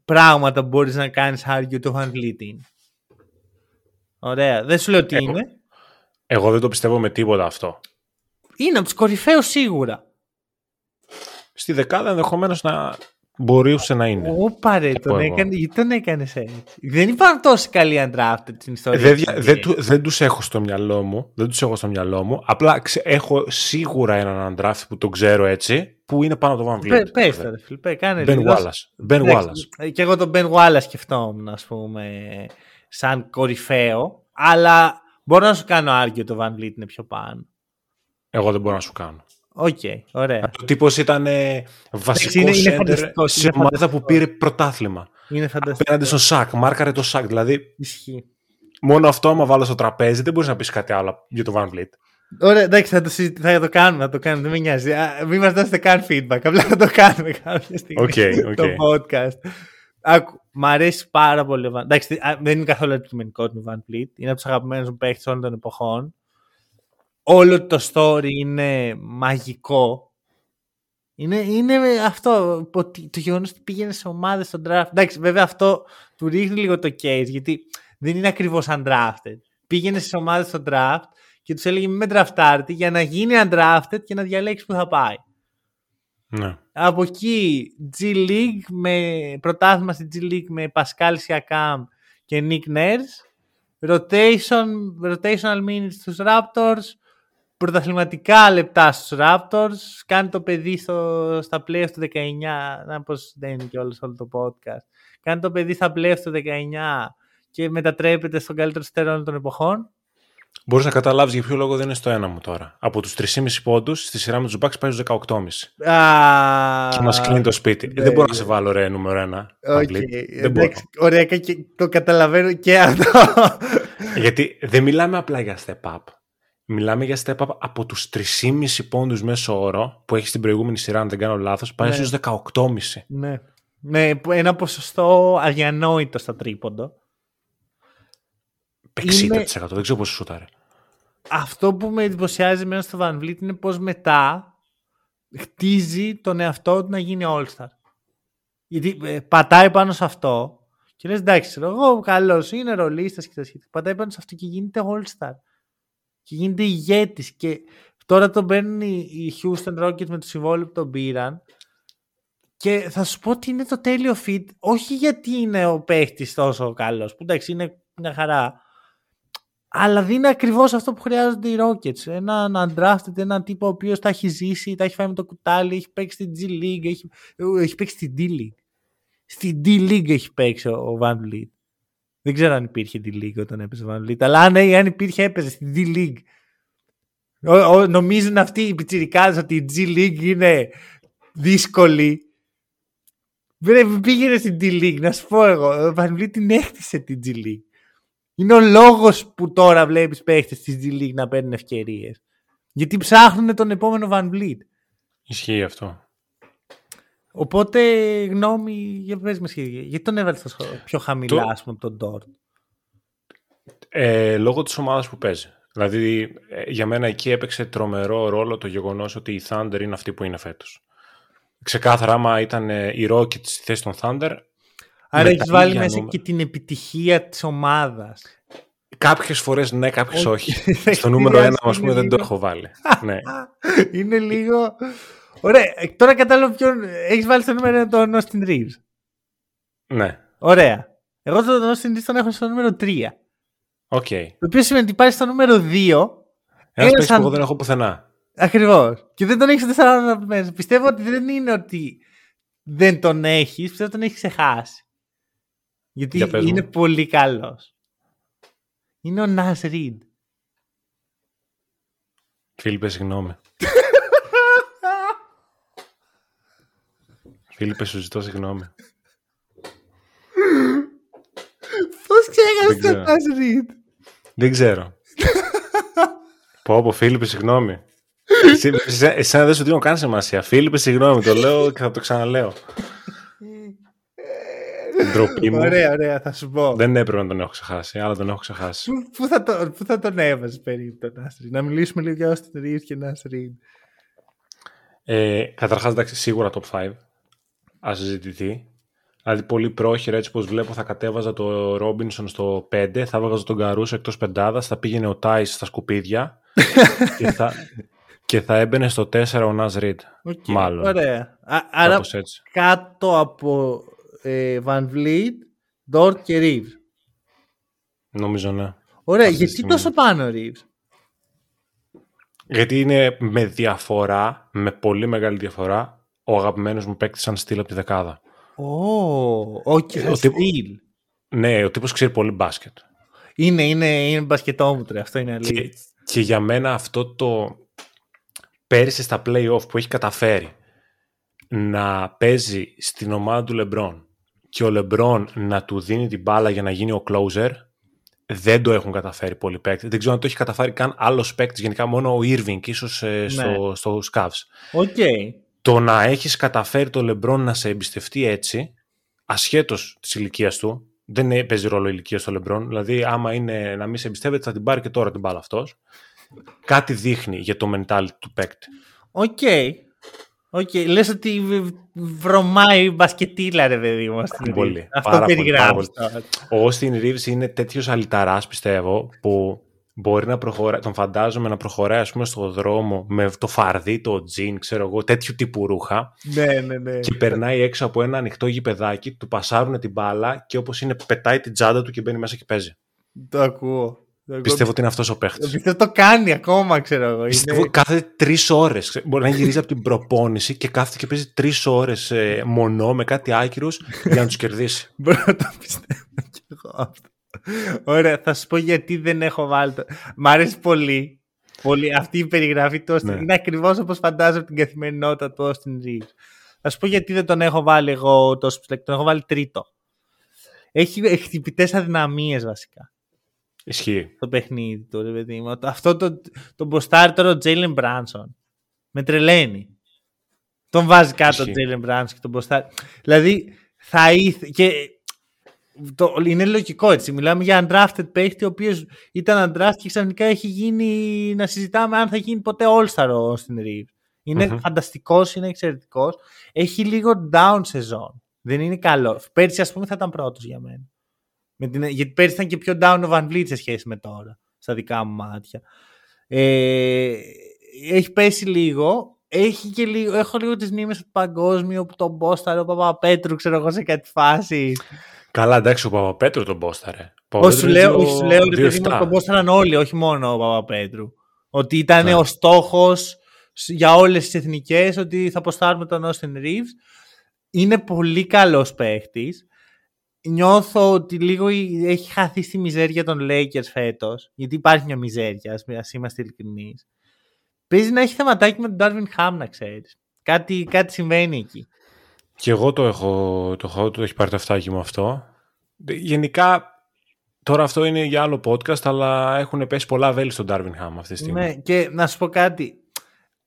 πράγματα που μπορείς να κάνεις argue ότι ο Ben Wallace είναι. Ωραία. Δεν σου λέω τι Εγώ- είναι. Εγώ δεν το πιστεύω με τίποτα αυτό. Είναι από τους κορυφαίους σίγουρα. Στη δεκάδα ενδεχομένως να μπορούσε να είναι. Όπα ρε, πω τον εγώ. έκανε, γιατί τον έκανες έτσι. Δεν υπάρχουν τόσοι καλοί undrafted στην ιστορία. Δεν, της δια- NBA. δεν, του- δεν τους έχω στο μυαλό μου. Δεν τους έχω στο μυαλό μου. Απλά ξε- έχω σίγουρα έναν draft που τον ξέρω έτσι, που είναι πάνω από το Van Vliet. Πε- Πες το ρε φίλε, πε, κάνε Ben λίγο. Wallace. Ben Εντάξει, Wallace. Και εγώ τον Ben Wallace σκεφτόμουν, ας πούμε, σαν κορυφαίο. Αλλά μπορώ να σου κάνω άργιο το Van Vliet είναι πιο πάνω. Εγώ δεν μπορώ να σου κάνω. Οκ, ωραία. Ο τύπος ήταν ε, βασικός είναι- είναι center φανταστικός, σε είναι ομάδα φανταστικός. που πήρε πρωτάθλημα. Είναι φανταστικό. Απέναντι στον Shaq. Μάρκαρε το Shaq. Δηλαδή, Ισχύει. μόνο αυτό άμα βάλω στο τραπέζι, δεν μπορείς να πεις κάτι άλλο για το Ben Wallace. Ωραία, εντάξει, θα το, συζη- θα το κάνουμε, θα το κάνουμε, δεν με νοιάζει. Α, Μην μας δώσετε καν feedback, απλά θα το κάνουμε κάποια στιγμή OK, <laughs> OK. το podcast. Άκου, μ' αρέσει πάρα πολύ ο Ben Εντάξει, α, δεν είναι καθόλου αντικειμενικό του Ben Wallace. Είναι από τους αγαπημένους μου παίχτες όλων των εποχών. Όλο το story είναι μαγικό. Είναι, είναι αυτό, ότι το γεγονός ότι πήγαινε σε ομάδες στον draft. Εντάξει, βέβαια αυτό του ρίχνει λίγο το case, γιατί δεν είναι ακριβώς undrafted. Πήγαινε σε ομάδες στον draft και τους έλεγε με draftάρτη για να γίνει undrafted και να διαλέξεις που θα πάει. Ναι. Από εκεί G League με πρωτάθλημα στη G League με Pascal Siakam και Nick Nurse. Rotation, rotational minutes στους Raptors, πρωταθληματικά λεπτά στους Raptors, κάνει το παιδί στο, στα playoff του 19, να πως δεν είναι και όλο, όλο το podcast, κάνει το παιδί στα playoff του 19 και μετατρέπεται στον καλύτερο στερεόν των εποχών. Μπορείς να καταλάβεις για ποιο λόγο δεν είναι στο ένα μου τώρα. Από τους 3,5 πόντους στη σειρά με τους Bucks πάει στους 18,5. Και μας κλείνει το σπίτι. ναι, δεν μπορώ ναι. να σε βάλω ρε νούμερο ένα. Okay. Δεν μπορώ. Ωραία, και το καταλαβαίνω και αυτό. <laughs> Γιατί δεν μιλάμε απλά για step up. Μιλάμε για step up από τους 3,5 πόντους μέσω όρο που έχεις στην προηγούμενη σειρά, αν δεν κάνω λάθος, πάει Ναι. στους 18,5. ναι. ναι, που ένα ποσοστό αδιανόητο στα τρίποντο. 60% Είναι- δεν ξέρω πόσο σούταρε. Αυτό που με εντυπωσιάζει μέσα στο Van Vliet είναι πως μετά χτίζει τον εαυτό του να γίνει All-Star. Γιατί ε, πατάει πάνω σε αυτό και λες εντάξει, ξέρω εγώ καλός είναι ρολίστας και τα σχετικά. Πατάει πάνω σε αυτό και γίνεται All-Star. Και γίνεται ηγέτης και τώρα τον παίρνουν οι, οι Houston Rockets με το συμβόλαιο που τον πήραν και θα σου πω ότι είναι το τέλειο fit όχι γιατί είναι ο παίχτης τόσο καλός που εντάξει είναι μια χαρά αλλά δίνει ακριβώς αυτό που χρειάζονται οι Rockets. Έναν undrafted, έναν τύπο ο οποίος τα έχει ζήσει, τα έχει φάει με το κουτάλι, έχει παίξει στην G League, έχει, ε, έχει παίξει στην D League. Στην D League έχει παίξει ο, ο Van Vliet. Δεν ξέρω αν υπήρχε D League όταν έπαιζε ο Van Vliet, αλλά αν, αν υπήρχε έπαιζε στην D League. Ο, ο, νομίζουν αυτοί οι πιτσιρικάδες ότι η G League είναι δύσκολη. Βρε, πήγαινε στην D League, να σου πω εγώ. Ο Van Vliet την έκτισε την G League. Είναι ο λόγος που τώρα βλέπεις παίχτες της G League να παίρνουν ευκαιρίες. Γιατί ψάχνουν τον επόμενο Van Vliet. Ισχύει αυτό. Οπότε γνώμη, για πες με σχέδια. Γιατί τον έβαλες τόσο πιο χαμηλά, Το- ας πούμε, από τον Dort; Ε, λόγω της ομάδας που παίζει. Δηλαδή, ε, για μένα εκεί έπαιξε τρομερό ρόλο το γεγονός ότι η Thunder είναι αυτή που είναι φέτος. Ξεκάθαρα, άμα ήταν ε, οι Rockets στη θέση των Thunder, Άρα με έχεις τα βάλει ίδια μέσα νούμερα. και την επιτυχία της ομάδας. κάποιες φορές ναι, κάποιες Όχι. όχι. <laughs> Θα Στο νούμερο ένα, ας είναι πούμε, δεν το λίγο- έχω βάλει. <laughs> ναι. είναι λίγο... Ωραία, ε, τώρα κατάλαβα ποιον έχεις βάλει στο νούμερο ένα τον Austin Reaves. ναι. Ωραία. Εγώ τον Austin Reaves τον έχω στο νούμερο 3. Οκ. Το οποίο σημαίνει ότι πάει στο νούμερο 2 Ένας Ένας παίκτης που αν- εγώ δεν έχω πουθενά. Ακριβώς. Και δεν τον έχεις σε 4 αγαπημένε. Πιστεύω ότι δεν είναι ότι δεν τον έχεις, πιστεύω ότι τον έχεις ξεχάσει. Γιατί Για πες μου. είναι πολύ καλός. Είναι ο Νας Ριντ. Φίλιππε, συγγνώμη. <laughs> Φίλιππε, σου ζητώ συγγνώμη. Πώς ξέχασες Δεν τον ξέρω. Νας Ριντ; Δεν ξέρω. <laughs> πω, πω, Φίλιππε, συγγνώμη. Εσύ- εσέ- Εσένα δεν σου δίνω καν σημασία. Φίλιππε, συγγνώμη, το λέω και θα το ξαναλέω. Ντροπή μου. Ωραία, ωραία, θα σου πω. Δεν έπρεπε να τον έχω ξεχάσει, αλλά τον έχω ξεχάσει. Πού, πού θα το, πού θα τον έβαζε περίπου τον Naz Reid. Να μιλήσουμε λίγο για Austin Reaves και Naz Reid. Ε, Καταρχάς, εντάξει, σίγουρα top 5. Ασυζητητί. Δηλαδή, πολύ πρόχειρα, έτσι πως βλέπω, θα κατέβαζα το Robinson στο 5, θα έβαζα τον Caruso εκτός πεντάδας, θα πήγαινε ο Theis στα σκουπίδια και, θα, <laughs> και θα έμπαινε στο 4 ο Naz Reid. OK, Μάλλον. Ωραία. Α, άρα Κάπως έτσι. κάτω από ε, Van Vliet, Dort και Reeves. Νομίζω ναι. Ωραία, Αυτή τη γιατί στιγμή. τόσο πάνω ο Reeves; Γιατί είναι με διαφορά, με πολύ μεγάλη διαφορά, ο αγαπημένος μου παίκτης σαν στυλ από τη δεκάδα. Ω, όχι, ο τύπο- στυλ. Ναι, ο τύπος ξέρει πολύ μπάσκετ. Είναι, είναι, είναι μπασκετόμουτρο, αυτό είναι αλήθεια. Και, και για μένα αυτό το πέρυσι στα play-off που έχει καταφέρει να παίζει στην ομάδα του Λεμπρόν και ο Λεμπρόν να του δίνει την μπάλα για να γίνει ο closer δεν το έχουν καταφέρει πολλοί παίκτες. Δεν ξέρω αν το έχει καταφέρει καν άλλος παίκτης, γενικά μόνο ο Irving ίσως ε, στο, στο Cavs. OK. Το να έχεις καταφέρει το Λεμπρόν να σε εμπιστευτεί έτσι, ασχέτως της ηλικίας του, δεν ε- παίζει ρόλο η ηλικία στο Λεμπρόν, δηλαδή άμα είναι να μην σε εμπιστεύεται θα την πάρει και τώρα την μπάλα αυτός. Κάτι δείχνει για το mentality του παίκτη. OK. OK. Λες ότι β- βρωμάει μπασκετίλα ρε παιδί μου. στην Πολύ. Reaves. Αυτό Πάρα πολύ, περιγράφεις πάρα τώρα. Ο Austin Reaves είναι τέτοιος αληταράς πιστεύω που μπορεί να προχωράει, τον φαντάζομαι να προχωράει ας πούμε στο δρόμο με το φαρδύ, το τζιν, ξέρω εγώ, τέτοιου τύπου ρούχα Ναι, ναι, ναι. και περνάει έξω από ένα ανοιχτό γηπεδάκι, του πασάρουν την μπάλα και όπως είναι πετάει την τσάντα του και μπαίνει μέσα και παίζει. Το ακούω. Πιστεύω ότι είναι αυτός ο παίχτης. Πιστεύω το κάνει ακόμα, ξέρω εγώ. Πιστεύω είναι... κάθε τρεις ώρες. Μπορεί να γυρίζει από την προπόνηση και κάθεται και παίζει τρεις ώρες ε, μονό με κάτι άκυρους για να τους κερδίσει. <laughs> Μπορώ να το πιστεύω κι εγώ αυτό. Ωραία, θα σου πω γιατί δεν έχω βάλει το. Μ' αρέσει πολύ. πολύ. Αυτή η περιγραφή του ναι. είναι ακριβώς όπως φαντάζομαι την καθημερινότητα του Austin Reeves. Θα σου πω γιατί δεν τον έχω βάλει εγώ τόσο ψηλά. Τον έχω βάλει τρίτο. Έχει χτυπητές αδυναμίες βασικά. Ισχύει. Το παιχνίδι του, ρε παιδί μου. Αυτό το, το μποστάρι τώρα ο Τζέιλεν Μπράνσον. Με τρελαίνει. Τον βάζει κάτω ο Τζέιλεν Μπράνσον και τον μποστάρι. Δηλαδή θα ήθελε. Και το, είναι λογικό έτσι. Μιλάμε για undrafted παίχτη, ο οποίος ήταν undrafted και ξαφνικά έχει γίνει να συζητάμε αν θα γίνει ποτέ All-Star ο Austin Reeves. Είναι mm-hmm. φανταστικός, είναι εξαιρετικός. Έχει λίγο down σεζόν. Δεν είναι καλό. Πέρσι, ας πούμε, θα ήταν πρώτος για μένα. Με την, γιατί πέρσι ήταν και πιο down ο Van Vliet σε σχέση με τώρα, στα δικά μου μάτια. Ε, έχει πέσει λίγο. Έχει και λίγο, έχω λίγο τις μνήμες του παγκόσμιου που τον Μπόσταρε, ο Παπαπέτρου, ξέρω εγώ σε κάτι φάση. Καλά, εντάξει, ο Παπαπέτρου τον Μπόσταρε. Όχι, σου λέω, όχι, σου λέω ότι τον Μπόσταραν όλοι, όχι μόνο ο Παπαπέτρου. Ότι ήταν ναι. ο στόχος για όλες τις εθνικές, ότι θα αποστάρουμε τον Austin Reeves. Είναι πολύ καλός παίχτης νιώθω ότι λίγο έχει χαθεί στη μιζέρια των Lakers φέτος. Γιατί υπάρχει μια μιζέρια, ας είμαστε ειλικρινείς. Παίζει να έχει θεματάκι με τον Darwin Ham, να ξέρεις. Κάτι, κάτι συμβαίνει εκεί. Και εγώ το έχω, το έχω, το έχει πάρει το αυτάκι μου αυτό. Γενικά, τώρα αυτό είναι για άλλο podcast, αλλά έχουν πέσει πολλά βέλη στον Darwin Ham αυτή τη στιγμή. Ναι, και να σου πω κάτι.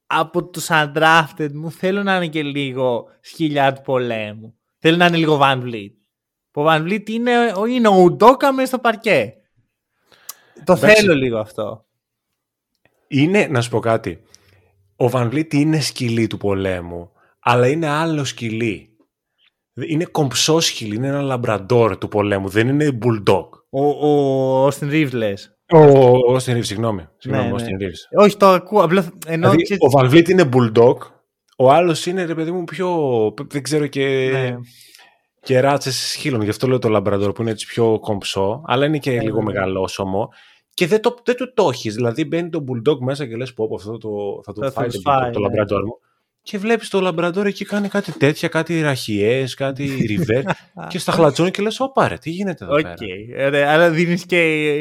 Από τους undrafted μου θέλω να είναι και λίγο σκυλιά του πολέμου. Θέλω να είναι λίγο Van Vliet. Που ο Van Vliet είναι, είναι ο Ουντόκα μέσα στο παρκέ. Το θέλω λίγο αυτό. Είναι, να σου πω κάτι. Ο Van Vliet είναι σκυλί του πολέμου, αλλά είναι άλλο σκυλί. Είναι κομψό σκυλί, είναι ένα λαμπραντόρ του πολέμου, δεν είναι bulldog. Ο, ο Austin Reeves λες. Ο, ο Austin Reeves, συγγνώμη. Συγγνώμη, ναι, ναι. Reeves. Όχι, το ακούω. Απλά, ενώ δηλαδή, ο Van Vliet είναι bulldog, ο άλλος είναι, ρε παιδί μου, πιο, δεν ξέρω και... Ναι και ράτσε σχήλων. Γι' αυτό λέω το λαμπραντόρ που είναι έτσι πιο κομψό, αλλά είναι και ε, λίγο ναι. μεγαλόσωμο. Και δεν, το, δεν του το έχεις. Δηλαδή μπαίνει το bulldog μέσα και λες: Πω, αυτό το, θα το φάει, το, το, το ναι. λαμπραντόρ μου. Και βλέπεις το λαμπραντόρ εκεί κάνει κάτι τέτοια, κάτι ραχιές, κάτι <laughs> ριβέρ. και στα χλατσόνι και λες: Ω πάρε, τι γίνεται εδώ okay. πέρα. αλλά δίνεις και,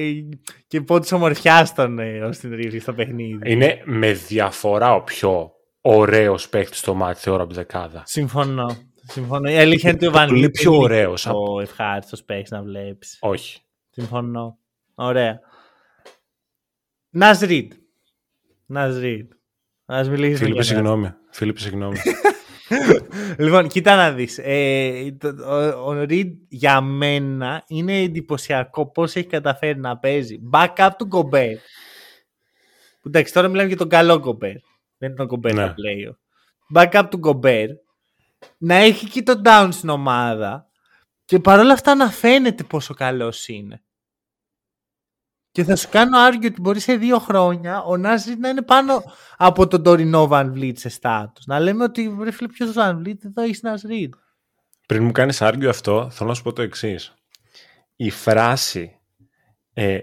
και πόντους ομορφιάς στον ε, στην Ρίβη στο παιχνίδι. Είναι με διαφορά ο πιο ωραίος παίκτης στο μάτι, θεωρώ από δεκάδα. Συμφωνώ. Συμφωνώ. Η αλήθεια είναι ότι ο Βαν Πολύ πιο ωραίος. Ο ευχάριστος παίχτη να βλέπεις. Όχι. Συμφωνώ. Ωραία. Ναζ Ριντ. Ναζ Ριντ. Α μιλήσουμε. Φίλιππε, συγγνώμη. Φίλιππε, συγγνώμη. <laughs> λοιπόν, κοίτα να δεις. Ε, ο Ριντ για μένα είναι εντυπωσιακό πώς έχει καταφέρει να παίζει backup του Γκομπέρ. Εντάξει, τώρα μιλάμε για τον καλό Γκομπέρ. Δεν είναι τον Γκομπέρ ναι. player. Backup του Γκομπέρ να έχει και τον down στην ομάδα και παρόλα αυτά να φαίνεται πόσο καλός είναι. Και θα σου κάνω άργιο ότι μπορεί σε δύο χρόνια ο Νάζι να είναι πάνω από τον τωρινό Van Vliet σε στάτους. Να λέμε ότι βρε φίλε ποιος Van Vliet, εδώ έχει Νάζ Ριντ. Πριν μου κάνεις άργιο αυτό, θέλω να σου πω το εξής. Η φράση ε,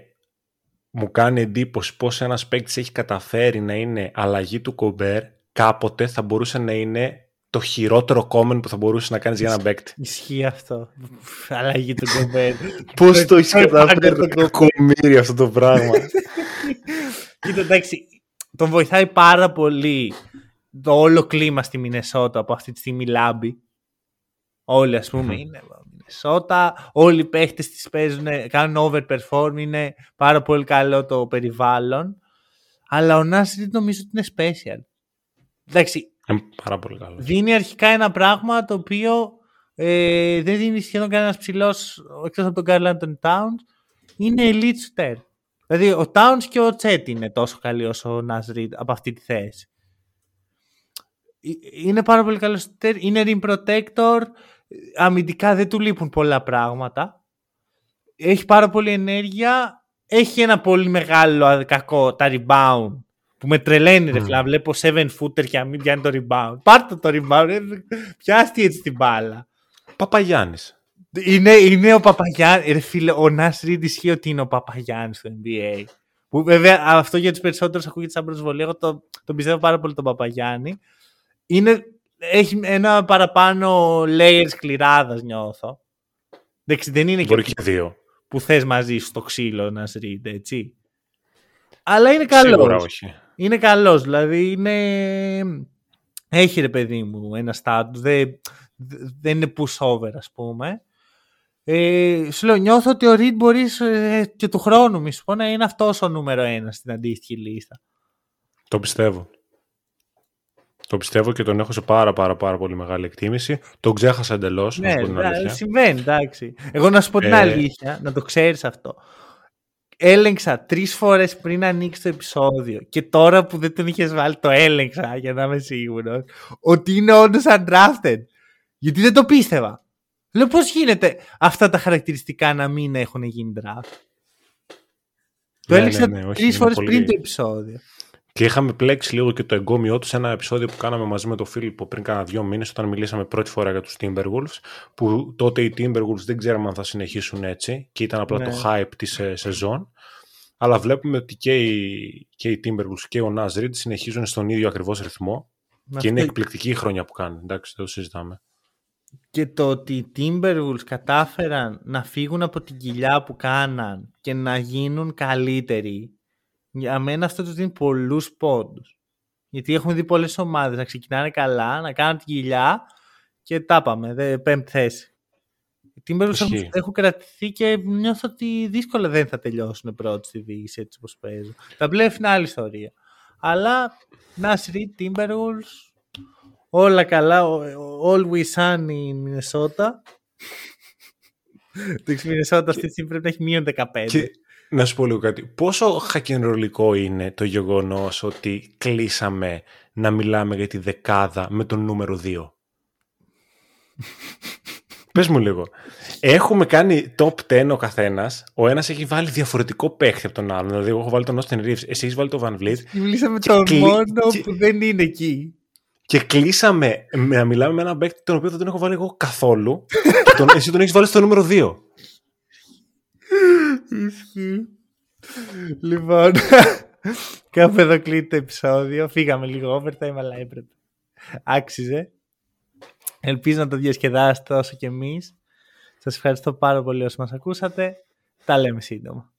μου κάνει εντύπωση πώς ένας παίκτης έχει καταφέρει να είναι αλλαγή του κομπέρ κάποτε θα μπορούσε να είναι το χειρότερο comment που θα μπορούσε να κάνεις για ένα παίκτη. Ισχύει αυτό. Αλλαγή του κομπέρ. Πώς το <laughs> έχεις καταφέρει το κακομύρι αυτό το πράγμα. <laughs> Κοίτα, εντάξει, τον βοηθάει πάρα πολύ το όλο κλίμα στη Μινεσότα από αυτή τη στιγμή λάμπει. Όλοι ας πούμε είναι Μινεσότα, όλοι οι παίχτες της παίζουν, κάνουν overperform, είναι πάρα πολύ καλό το περιβάλλον. Αλλά ο Νάσι νομίζω ότι είναι special. Εντάξει, είναι πάρα πολύ καλό. Δίνει αρχικά ένα πράγμα το οποίο ε, δεν δίνει σχεδόν κανένας ψηλός εκτός από τον Carl Anthony Towns. Είναι elite shooter. Δηλαδή ο Towns και ο Τσέτ είναι τόσο καλοί όσο ο Nas από αυτή τη θέση. Ε, είναι πάρα πολύ καλός shooter. Είναι rim protector. Αμυντικά δεν του λείπουν πολλά πράγματα. Έχει πάρα πολύ ενέργεια. Έχει ένα πολύ μεγάλο κακό τα rebound που με τρελαίνει, ρε φίλε. Βλέπω 7 footer και να μην πιάνει το rebound. Πάρτε το rebound, ρε. Πιάστη έτσι την μπάλα. Παπαγιάννης. Είναι, είναι ο Παπαγιάννη. Ρε φίλε, ο Νας Ρίντ ισχύει ότι είναι ο Παπαγιάννης στο NBA. Που βέβαια αυτό για τους περισσότερους ακούγεται σαν προσβολή. Εγώ το, το πιστεύω πάρα πολύ τον Παπαγιάννη. Είναι, έχει ένα παραπάνω layer σκληράδα, νιώθω. Εντάξει, δεν είναι Μπορεί και, και δύο. που θες μαζί σου στο ξύλο να Ρίντ, έτσι. Αλλά είναι Σίγουρα καλό. όχι. Είναι καλός. Δηλαδή είναι. Έχει ρε παιδί μου ένα στάτους. Δεν, δεν είναι pushover, ας πούμε. Ε, σου λέω, νιώθω ότι ο Reed μπορείς ε, και του χρόνου μη σου πω να είναι αυτός ο νούμερο ένας στην αντίστοιχη λίστα. Το πιστεύω. Το πιστεύω και τον έχω σε πάρα πάρα πάρα πολύ μεγάλη εκτίμηση. Τον ξέχασα εντελώς. Ναι, ναι συμβαίνει, εντάξει. Εγώ να σου πω την Ε, αλήθεια, να το ξέρεις αυτό. Έλεγξα τρεις φορές πριν ανοίξει το επεισόδιο και τώρα που δεν τον είχες βάλει το έλεγξα για να είμαι σίγουρος ότι είναι όντως undrafted. Γιατί δεν το πίστευα. Λέω πώς γίνεται αυτά τα χαρακτηριστικά να μην έχουν γίνει draft; Το Ναι, έλεγξα ναι, ναι, όχι, τρεις είναι φορές πολύ- πριν το επεισόδιο. Και είχαμε πλέξει λίγο και το εγκόμιό τους σε ένα επεισόδιο που κάναμε μαζί με τον Φίλιππο πριν κάνα δύο μήνες, όταν μιλήσαμε πρώτη φορά για τους Timberwolves. Που τότε οι Timberwolves δεν ξέραμε αν θα συνεχίσουν έτσι και ήταν απλά Ναι. το hype της σεζόν. Αλλά βλέπουμε ότι και οι, και οι Timberwolves και ο Naz Reid συνεχίζουν στον ίδιο ακριβώς ρυθμό. Με Και είναι αυτό- εκπληκτική η χρονιά που κάνουν. Εντάξει, δεν το συζητάμε. Και το ότι οι Timberwolves κατάφεραν να φύγουν από την κοιλιά που κάναν και να γίνουν καλύτεροι, για μένα αυτό τους δίνει πολλούς πόντους. Γιατί έχουμε δει πολλές ομάδες να ξεκινάνε καλά, να κάνουν την κοιλιά και τα πάμε, δε, πέμπτη θέση. Οι Timberwolves έχουν, Ισχύει. έχουν κρατηθεί και νιώθω ότι δύσκολα δεν θα τελειώσουν πρώτοι στη διοίκηση έτσι όπως παίζουν. Τα μπλεφ είναι άλλη ιστορία. Αλλά Nash Reed, Timberwolves, όλα καλά, always sunny in Minnesota. <laughs> Το Minnesota αυτή τη στιγμή πρέπει να έχει μείον 15. Και να σου πω λίγο κάτι. Πόσο χακενρολικό είναι το γεγονός ότι κλείσαμε να μιλάμε για τη δεκάδα με τον νούμερο 2. <laughs> Πες μου λίγο. Έχουμε κάνει top 10 ο καθένας. Ο ένας έχει βάλει διαφορετικό παίχτη από τον άλλον. Δηλαδή, εγώ έχω βάλει τον Austin Reeves, εσύ έχεις βάλει τον Van Vliet. Μιλήσαμε και τον κλει- μόνο και- που δεν είναι εκεί. Και κλείσαμε με να μιλάμε με έναν παίκτη τον οποίο δεν τον έχω βάλει εγώ καθόλου. και <laughs> τον, εσύ τον έχεις βάλει στο νούμερο 2. Ισχύει. λοιπόν, <laughs> κάπου εδώ κλείνει το επεισόδιο. Φύγαμε λίγο overtime, αλλά έπρεπε. Άξιζε. Ελπίζω να το διασκεδάσετε όσο και εμείς. Σας ευχαριστώ πάρα πολύ όσοι μας ακούσατε. Τα λέμε σύντομα.